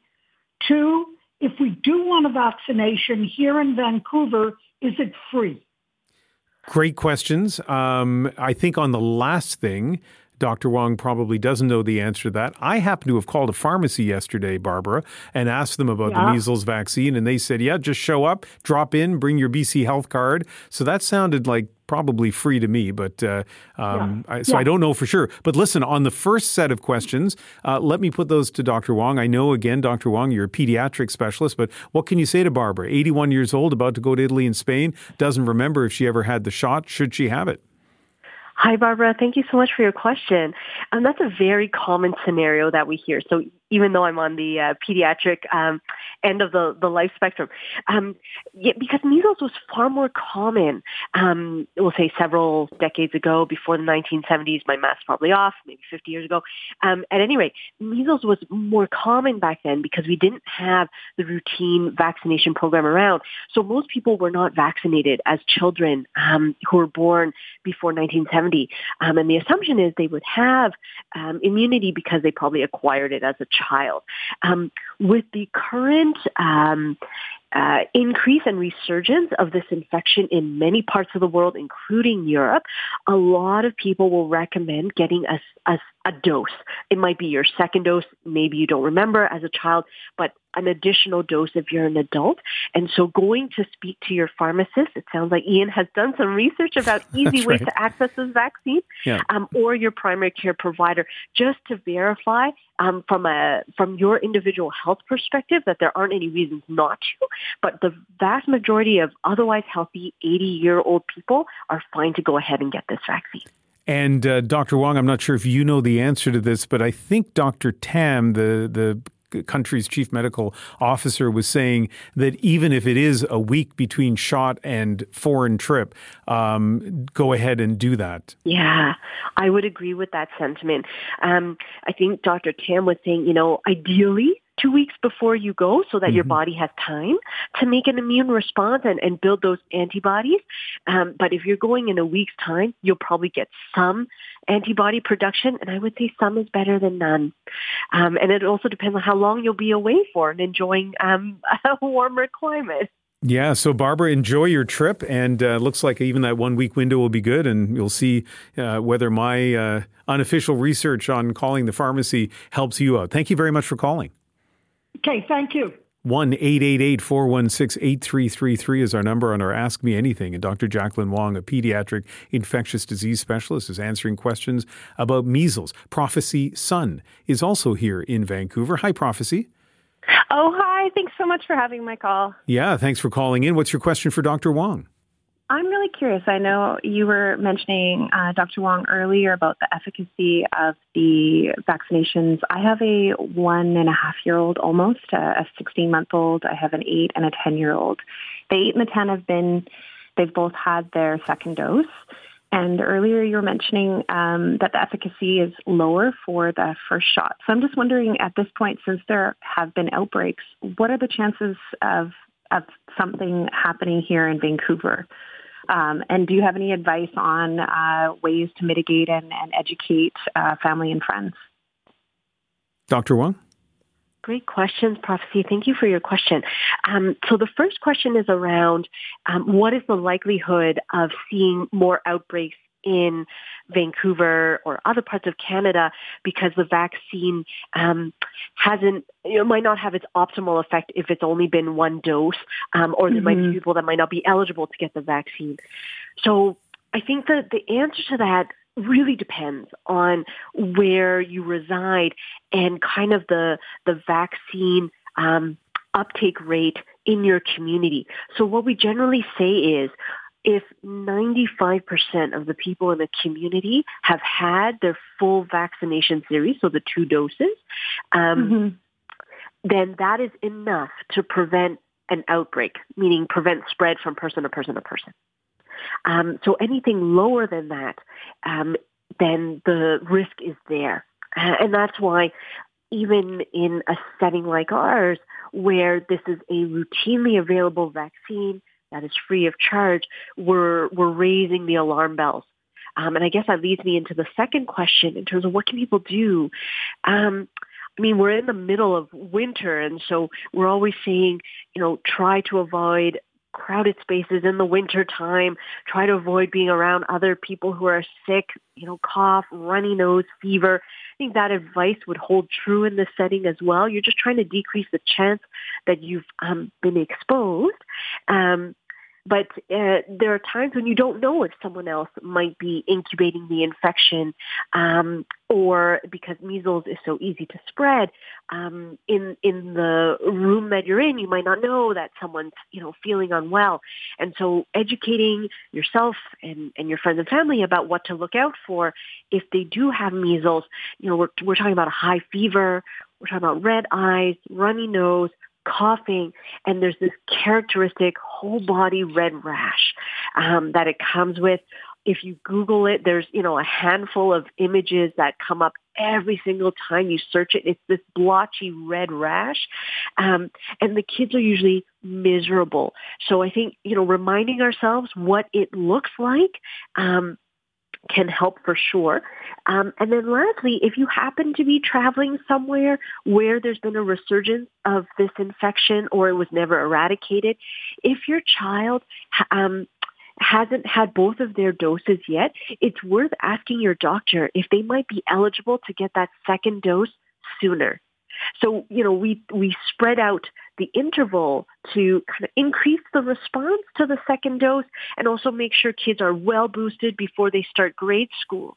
Two, if we do want a vaccination here in Vancouver, is it free? Great questions. Um, I think on the last thing, Dr. Wong probably doesn't know the answer to that. I happen to have called a pharmacy yesterday, Barbara, and asked them about yeah. the measles vaccine, and they said, yeah, just show up, drop in, bring your BC health card. So that sounded like probably free to me, but uh, um, yeah. I, so yeah. I don't know for sure. But listen, on the first set of questions, uh, let me put those to Dr. Wong. I know, again, Dr. Wong, you're a pediatric specialist, but what can you say to Barbara? 81 years old, about to go to Italy and Spain, doesn't remember if she ever had the shot. Should she have it? Hi, Barbara. Thank you so much for your question. And that's a very common scenario that we hear. So even though I'm on the uh, pediatric um, end of the, the life spectrum. Um, yeah, because measles was far more common, um, we'll say several decades ago, before the 1970s. My math's probably off, maybe 50 years ago. Um, at any rate, measles was more common back then because we didn't have the routine vaccination program around. So most people were not vaccinated as children um, who were born before 1970. Um, and the assumption is they would have um, immunity because they probably acquired it as a child. Um, with the current um, uh, increase and resurgence of this infection in many parts of the world, including Europe, a lot of people will recommend getting a, a, a dose. It might be your second dose. Maybe you don't remember as a child, but an additional dose if you're an adult. And so going to speak to your pharmacist, it sounds like Ian has done some research about easy ways right. to access this vaccine, yeah. um, or your primary care provider, just to verify um, from a from your individual health perspective that there aren't any reasons not to. But the vast majority of otherwise healthy 80 year old people are fine to go ahead and get this vaccine. And uh, Dr. Wong, I'm not sure if you know the answer to this, but I think Dr. Tam, the the country's chief medical officer was saying that even if it is a week between shot and foreign trip, um, go ahead and do that. Yeah, I would agree with that sentiment. Um, I think Dr. Tam was saying, you know, ideally two weeks before you go so that mm-hmm. your body has time to make an immune response and, and build those antibodies. Um, but if you're going in a week's time, you'll probably get some antibody production, and I would say some is better than none. Um, and it also depends on how long you'll be away for and enjoying um, a warmer climate. Yeah, so Barbara, enjoy your trip, and uh, looks like even that one week window will be good, and you'll see uh, whether my uh, unofficial research on calling the pharmacy helps you out. Thank you very much for calling. Okay, thank you. 1 888 416 8333 is our number on our Ask Me Anything. And Dr. Jacqueline Wong, a pediatric infectious disease specialist, is answering questions about measles. Prophecy Sun is also here in Vancouver. Hi, Prophecy. Oh, hi. Thanks so much for having my call. Yeah, thanks for calling in. What's your question for Dr. Wong? I'm really curious. I know you were mentioning, uh, Dr. Wong, earlier about the efficacy of the vaccinations. I have a one and a half year old almost, a 16 month old. I have an eight and a 10 year old. The eight and the 10 have been, they've both had their second dose. And earlier you were mentioning um, that the efficacy is lower for the first shot. So I'm just wondering at this point, since there have been outbreaks, what are the chances of of something happening here in Vancouver? Um, and do you have any advice on uh, ways to mitigate and, and educate uh, family and friends? Dr. Wong? Great questions, Prophecy. Thank you for your question. Um, so the first question is around um, what is the likelihood of seeing more outbreaks in Vancouver or other parts of Canada because the vaccine um, hasn't, you know, might not have its optimal effect if it's only been one dose, um, or there mm-hmm. might be mm-hmm. people that might not be eligible to get the vaccine. So I think that the answer to that really depends on where you reside and kind of the the vaccine um, uptake rate in your community. So what we generally say is if 95% of the people in the community have had their full vaccination series, so the two doses, um, mm-hmm. then that is enough to prevent an outbreak, meaning prevent spread from person to person to person. Um, so anything lower than that, um, then the risk is there. Uh, and that's why even in a setting like ours, where this is a routinely available vaccine, that is free of charge, we're, we're raising the alarm bells. Um, and I guess that leads me into the second question in terms of what can people do. Um, I mean, we're in the middle of winter, and so we're always saying, you know, try to avoid crowded spaces in the winter time. Try to avoid being around other people who are sick, you know, cough, runny nose, fever. I think that advice would hold true in this setting as well. You're just trying to decrease the chance that you've um, been exposed. Um, but uh, there are times when you don't know if someone else might be incubating the infection, um, or because measles is so easy to spread um, in in the room that you're in, you might not know that someone's you know feeling unwell, and so educating yourself and and your friends and family about what to look out for if they do have measles. You know, we're we're talking about a high fever. We're talking about red eyes, runny nose, coughing, and there's this characteristic whole body red rash um, that it comes with. If you Google it, there's you know a handful of images that come up every single time you search it. It's this blotchy red rash, um, and the kids are usually miserable. So I think you know reminding ourselves what it looks like. Um, can help for sure. Um, and then lastly, if you happen to be traveling somewhere where there's been a resurgence of this infection or it was never eradicated, if your child um, hasn't had both of their doses yet, it's worth asking your doctor if they might be eligible to get that second dose sooner. So, you know, we, we spread out the interval to kind of increase the response to the second dose and also make sure kids are well boosted before they start grade school.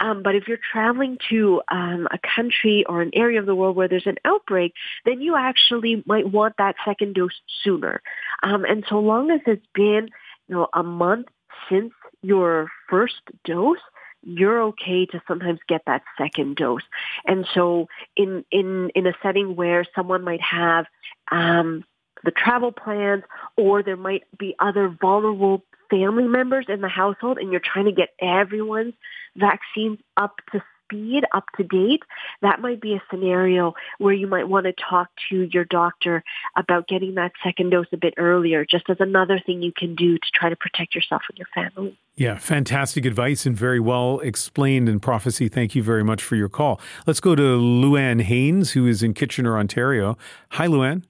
Um, but if you're traveling to um, a country or an area of the world where there's an outbreak, then you actually might want that second dose sooner. Um, and so long as it's been, you know, a month since your first dose, you're okay to sometimes get that second dose. And so in, in, in a setting where someone might have um, the travel plans or there might be other vulnerable family members in the household and you're trying to get everyone's vaccines up to speed, up to date, that might be a scenario where you might want to talk to your doctor about getting that second dose a bit earlier, just as another thing you can do to try to protect yourself and your family. Yeah, fantastic advice and very well explained in prophecy. Thank you very much for your call. Let's go to Luann Haynes, who is in Kitchener, Ontario. Hi, Luann.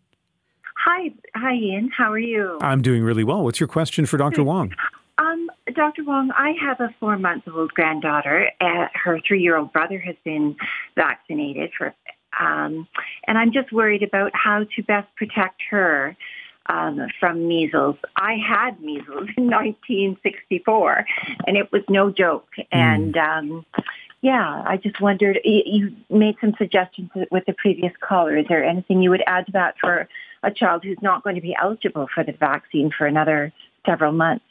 Hi, hi, Ian. How are you? I'm doing really well. What's your question for Dr. Wong? Dr. Wong, I have a four month old granddaughter. Uh, her three year old brother has been vaccinated for, um, and I'm just worried about how to best protect her um, from measles. I had measles in 1964, and it was no joke. Mm. And um, yeah, I just wondered. You made some suggestions with the previous caller. Is there anything you would add to that for a child who's not going to be eligible for the vaccine for another several months?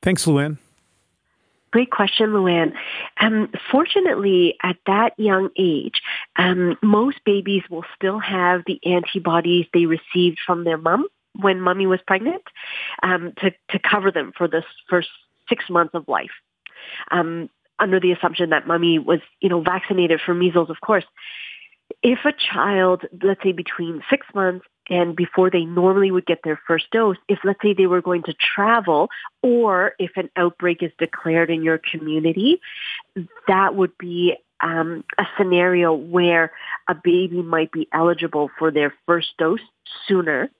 Thanks, Luann. Great question, Luann. Um, fortunately, at that young age, um, most babies will still have the antibodies they received from their mom when mommy was pregnant um, to, to cover them for the first six months of life. Um, under the assumption that mommy was, you know, vaccinated for measles, of course. If a child, let's say between six months and before they normally would get their first dose, if let's say they were going to travel or if an outbreak is declared in your community, that would be um, a scenario where a baby might be eligible for their first dose sooner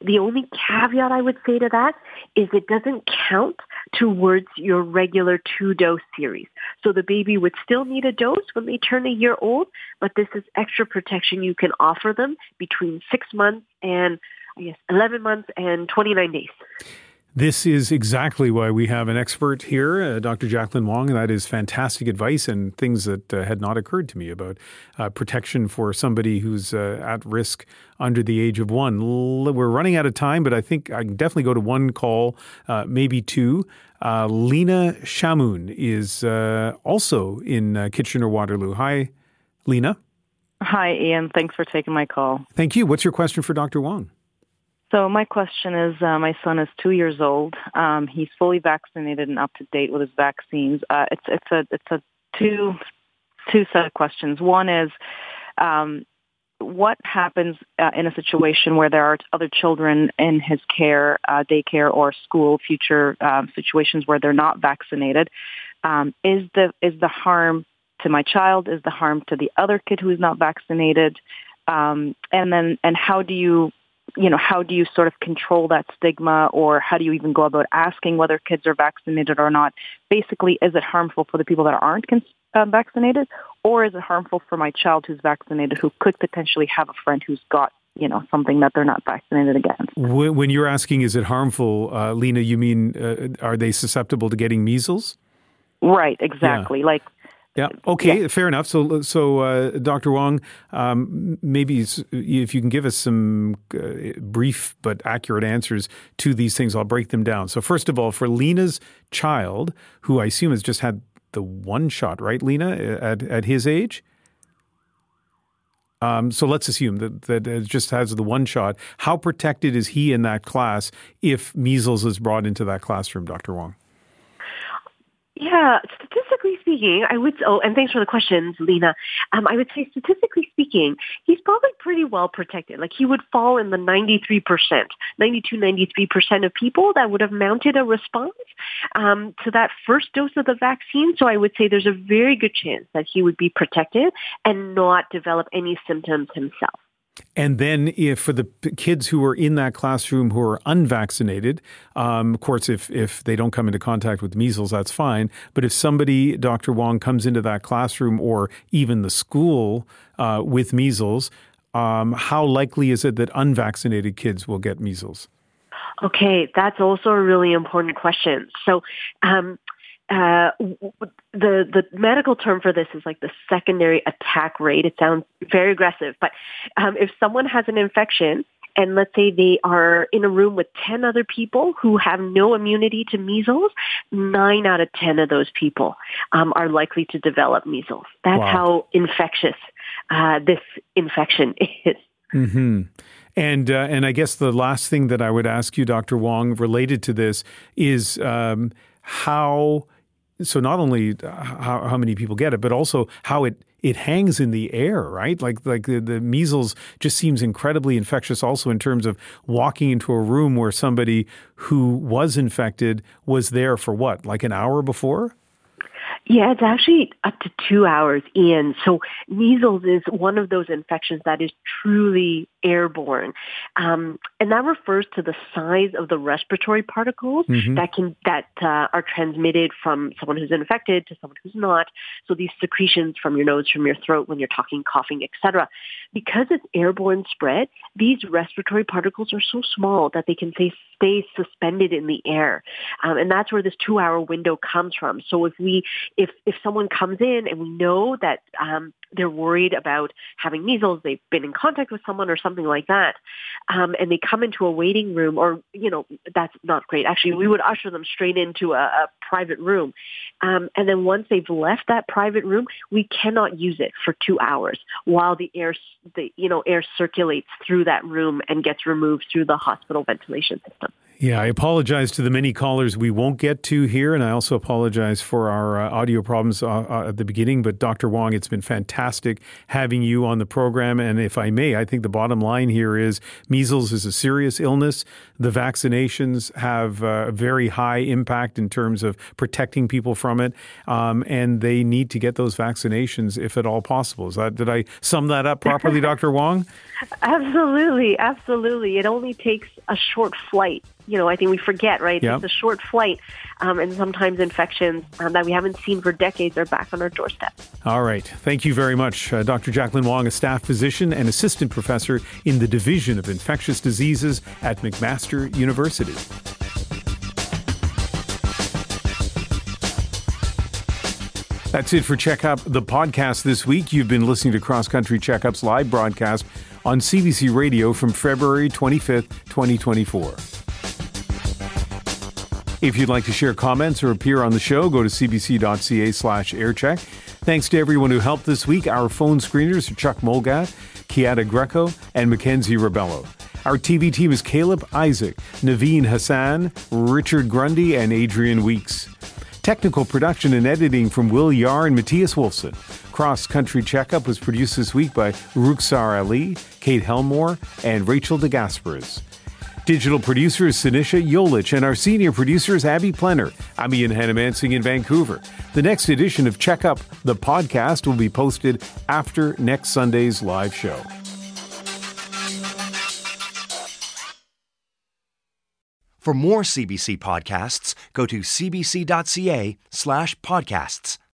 the only caveat I would say to that is it doesn't count towards your regular two dose series. So the baby would still need a dose when they turn a year old, but this is extra protection you can offer them between six months and I guess 11 months and 29 days. This is exactly why we have an expert here, uh, Dr. Jacqueline Wong. That is fantastic advice and things that uh, had not occurred to me about uh, protection for somebody who's uh, at risk under the age of one. L- we're running out of time, but I think I can definitely go to one call, uh, maybe two. Uh, Lena Shamoun is also in Kitchener Waterloo. Hi, Lena. Hi, Ian. Thanks for taking my call. Thank you. What's your question for Dr. Wong? So my question is, uh, my son is two years old. Um, he's fully vaccinated and up to date with his vaccines. Uh, it's it's a it's a two two set of questions. One is, um, what happens uh, in a situation where there are other children in his care, uh, daycare or school, future um, situations where they're not vaccinated? Um, is the is the harm to my child? Is the harm to the other kid who is not vaccinated? Um, and then, and how do you, you know, how do you sort of control that stigma, or how do you even go about asking whether kids are vaccinated or not? Basically, is it harmful for the people that aren't cons- uh, vaccinated, or is it harmful for my child who's vaccinated who could potentially have a friend who's got you know something that they're not vaccinated against. When you're asking, is it harmful, uh, Lena? You mean uh, are they susceptible to getting measles? Right. Exactly. Yeah. Like. Yeah. Okay. Yeah. Fair enough. So, so uh, Dr. Wong, um, maybe if you can give us some uh, brief but accurate answers to these things, I'll break them down. So, first of all, for Lena's child, who I assume has just had the one shot, right, Lena, at at his age. Um, so let's assume that, that it just has the one shot. How protected is he in that class if measles is brought into that classroom, Dr. Wong? Yeah, statistically speaking, I would. Oh, and thanks for the questions, Lena. Um, I would say, statistically speaking, he's probably pretty well protected. Like he would fall in the 93%, 92, 93% of people that would have mounted a response um, to that first dose of the vaccine. So I would say there's a very good chance that he would be protected and not develop any symptoms himself. And then, if for the kids who are in that classroom who are unvaccinated, um, of course, if if they don't come into contact with measles, that's fine. But if somebody, Dr. Wong, comes into that classroom or even the school uh, with measles, um, how likely is it that unvaccinated kids will get measles? Okay, that's also a really important question. So, um, uh, the the medical term for this is like the secondary attack rate. It sounds very aggressive, but um, if someone has an infection and let's say they are in a room with 10 other people who have no immunity to measles, nine out of 10 of those people um, are likely to develop measles. That's wow. how infectious uh, this infection is. Mm-hmm. And uh, and I guess the last thing that I would ask you, Dr. Wong, related to this is um, how so not only uh, how, how many people get it, but also how it it hangs in the air, right? Like like the, the measles just seems incredibly infectious. Also in terms of walking into a room where somebody who was infected was there for what, like an hour before. Yeah, it's actually up to two hours in. So measles is one of those infections that is truly airborne, um, and that refers to the size of the respiratory particles mm-hmm. that can that uh, are transmitted from someone who's infected to someone who's not. So these secretions from your nose, from your throat, when you're talking, coughing, etc. Because it's airborne spread, these respiratory particles are so small that they can stay, stay suspended in the air, um, and that's where this two-hour window comes from. So if we if if someone comes in and we know that um, they're worried about having measles, they've been in contact with someone or something like that, um, and they come into a waiting room, or you know, that's not great. Actually, we would usher them straight into a, a private room, um, and then once they've left that private room, we cannot use it for two hours while the air, the you know, air circulates through that room and gets removed through the hospital ventilation system. Yeah, I apologize to the many callers we won't get to here, and I also apologize for our uh, audio problems uh, uh, at the beginning. But Dr. Wong, it's been fantastic having you on the program. And if I may, I think the bottom line here is measles is a serious illness. The vaccinations have uh, a very high impact in terms of protecting people from it, um, and they need to get those vaccinations if at all possible. Is that did I sum that up properly, Dr. Wong? Absolutely, absolutely. It only takes a short flight you know, I think we forget, right? Yep. It's a short flight, um, and sometimes infections um, that we haven't seen for decades are back on our doorstep. All right. Thank you very much, uh, Dr. Jacqueline Wong, a staff physician and assistant professor in the Division of Infectious Diseases at McMaster University. That's it for Checkup, the podcast this week. You've been listening to Cross Country Checkup's live broadcast on CBC Radio from February 25th, 2024. If you'd like to share comments or appear on the show, go to cbc.ca slash aircheck. Thanks to everyone who helped this week. Our phone screeners are Chuck Molgat, Kiata Greco, and Mackenzie Ribello. Our TV team is Caleb Isaac, Naveen Hassan, Richard Grundy, and Adrian Weeks. Technical production and editing from Will Yar and Matthias Wolfson. Cross Country Checkup was produced this week by Ruxar Ali, Kate Helmore, and Rachel DeGasperis. Digital producers Sinisha Yolich and our senior producer is Abby Plenner. I'm Ian Hanomansing in Vancouver. The next edition of Check Up, the podcast, will be posted after next Sunday's live show. For more CBC podcasts, go to cbc.ca slash podcasts.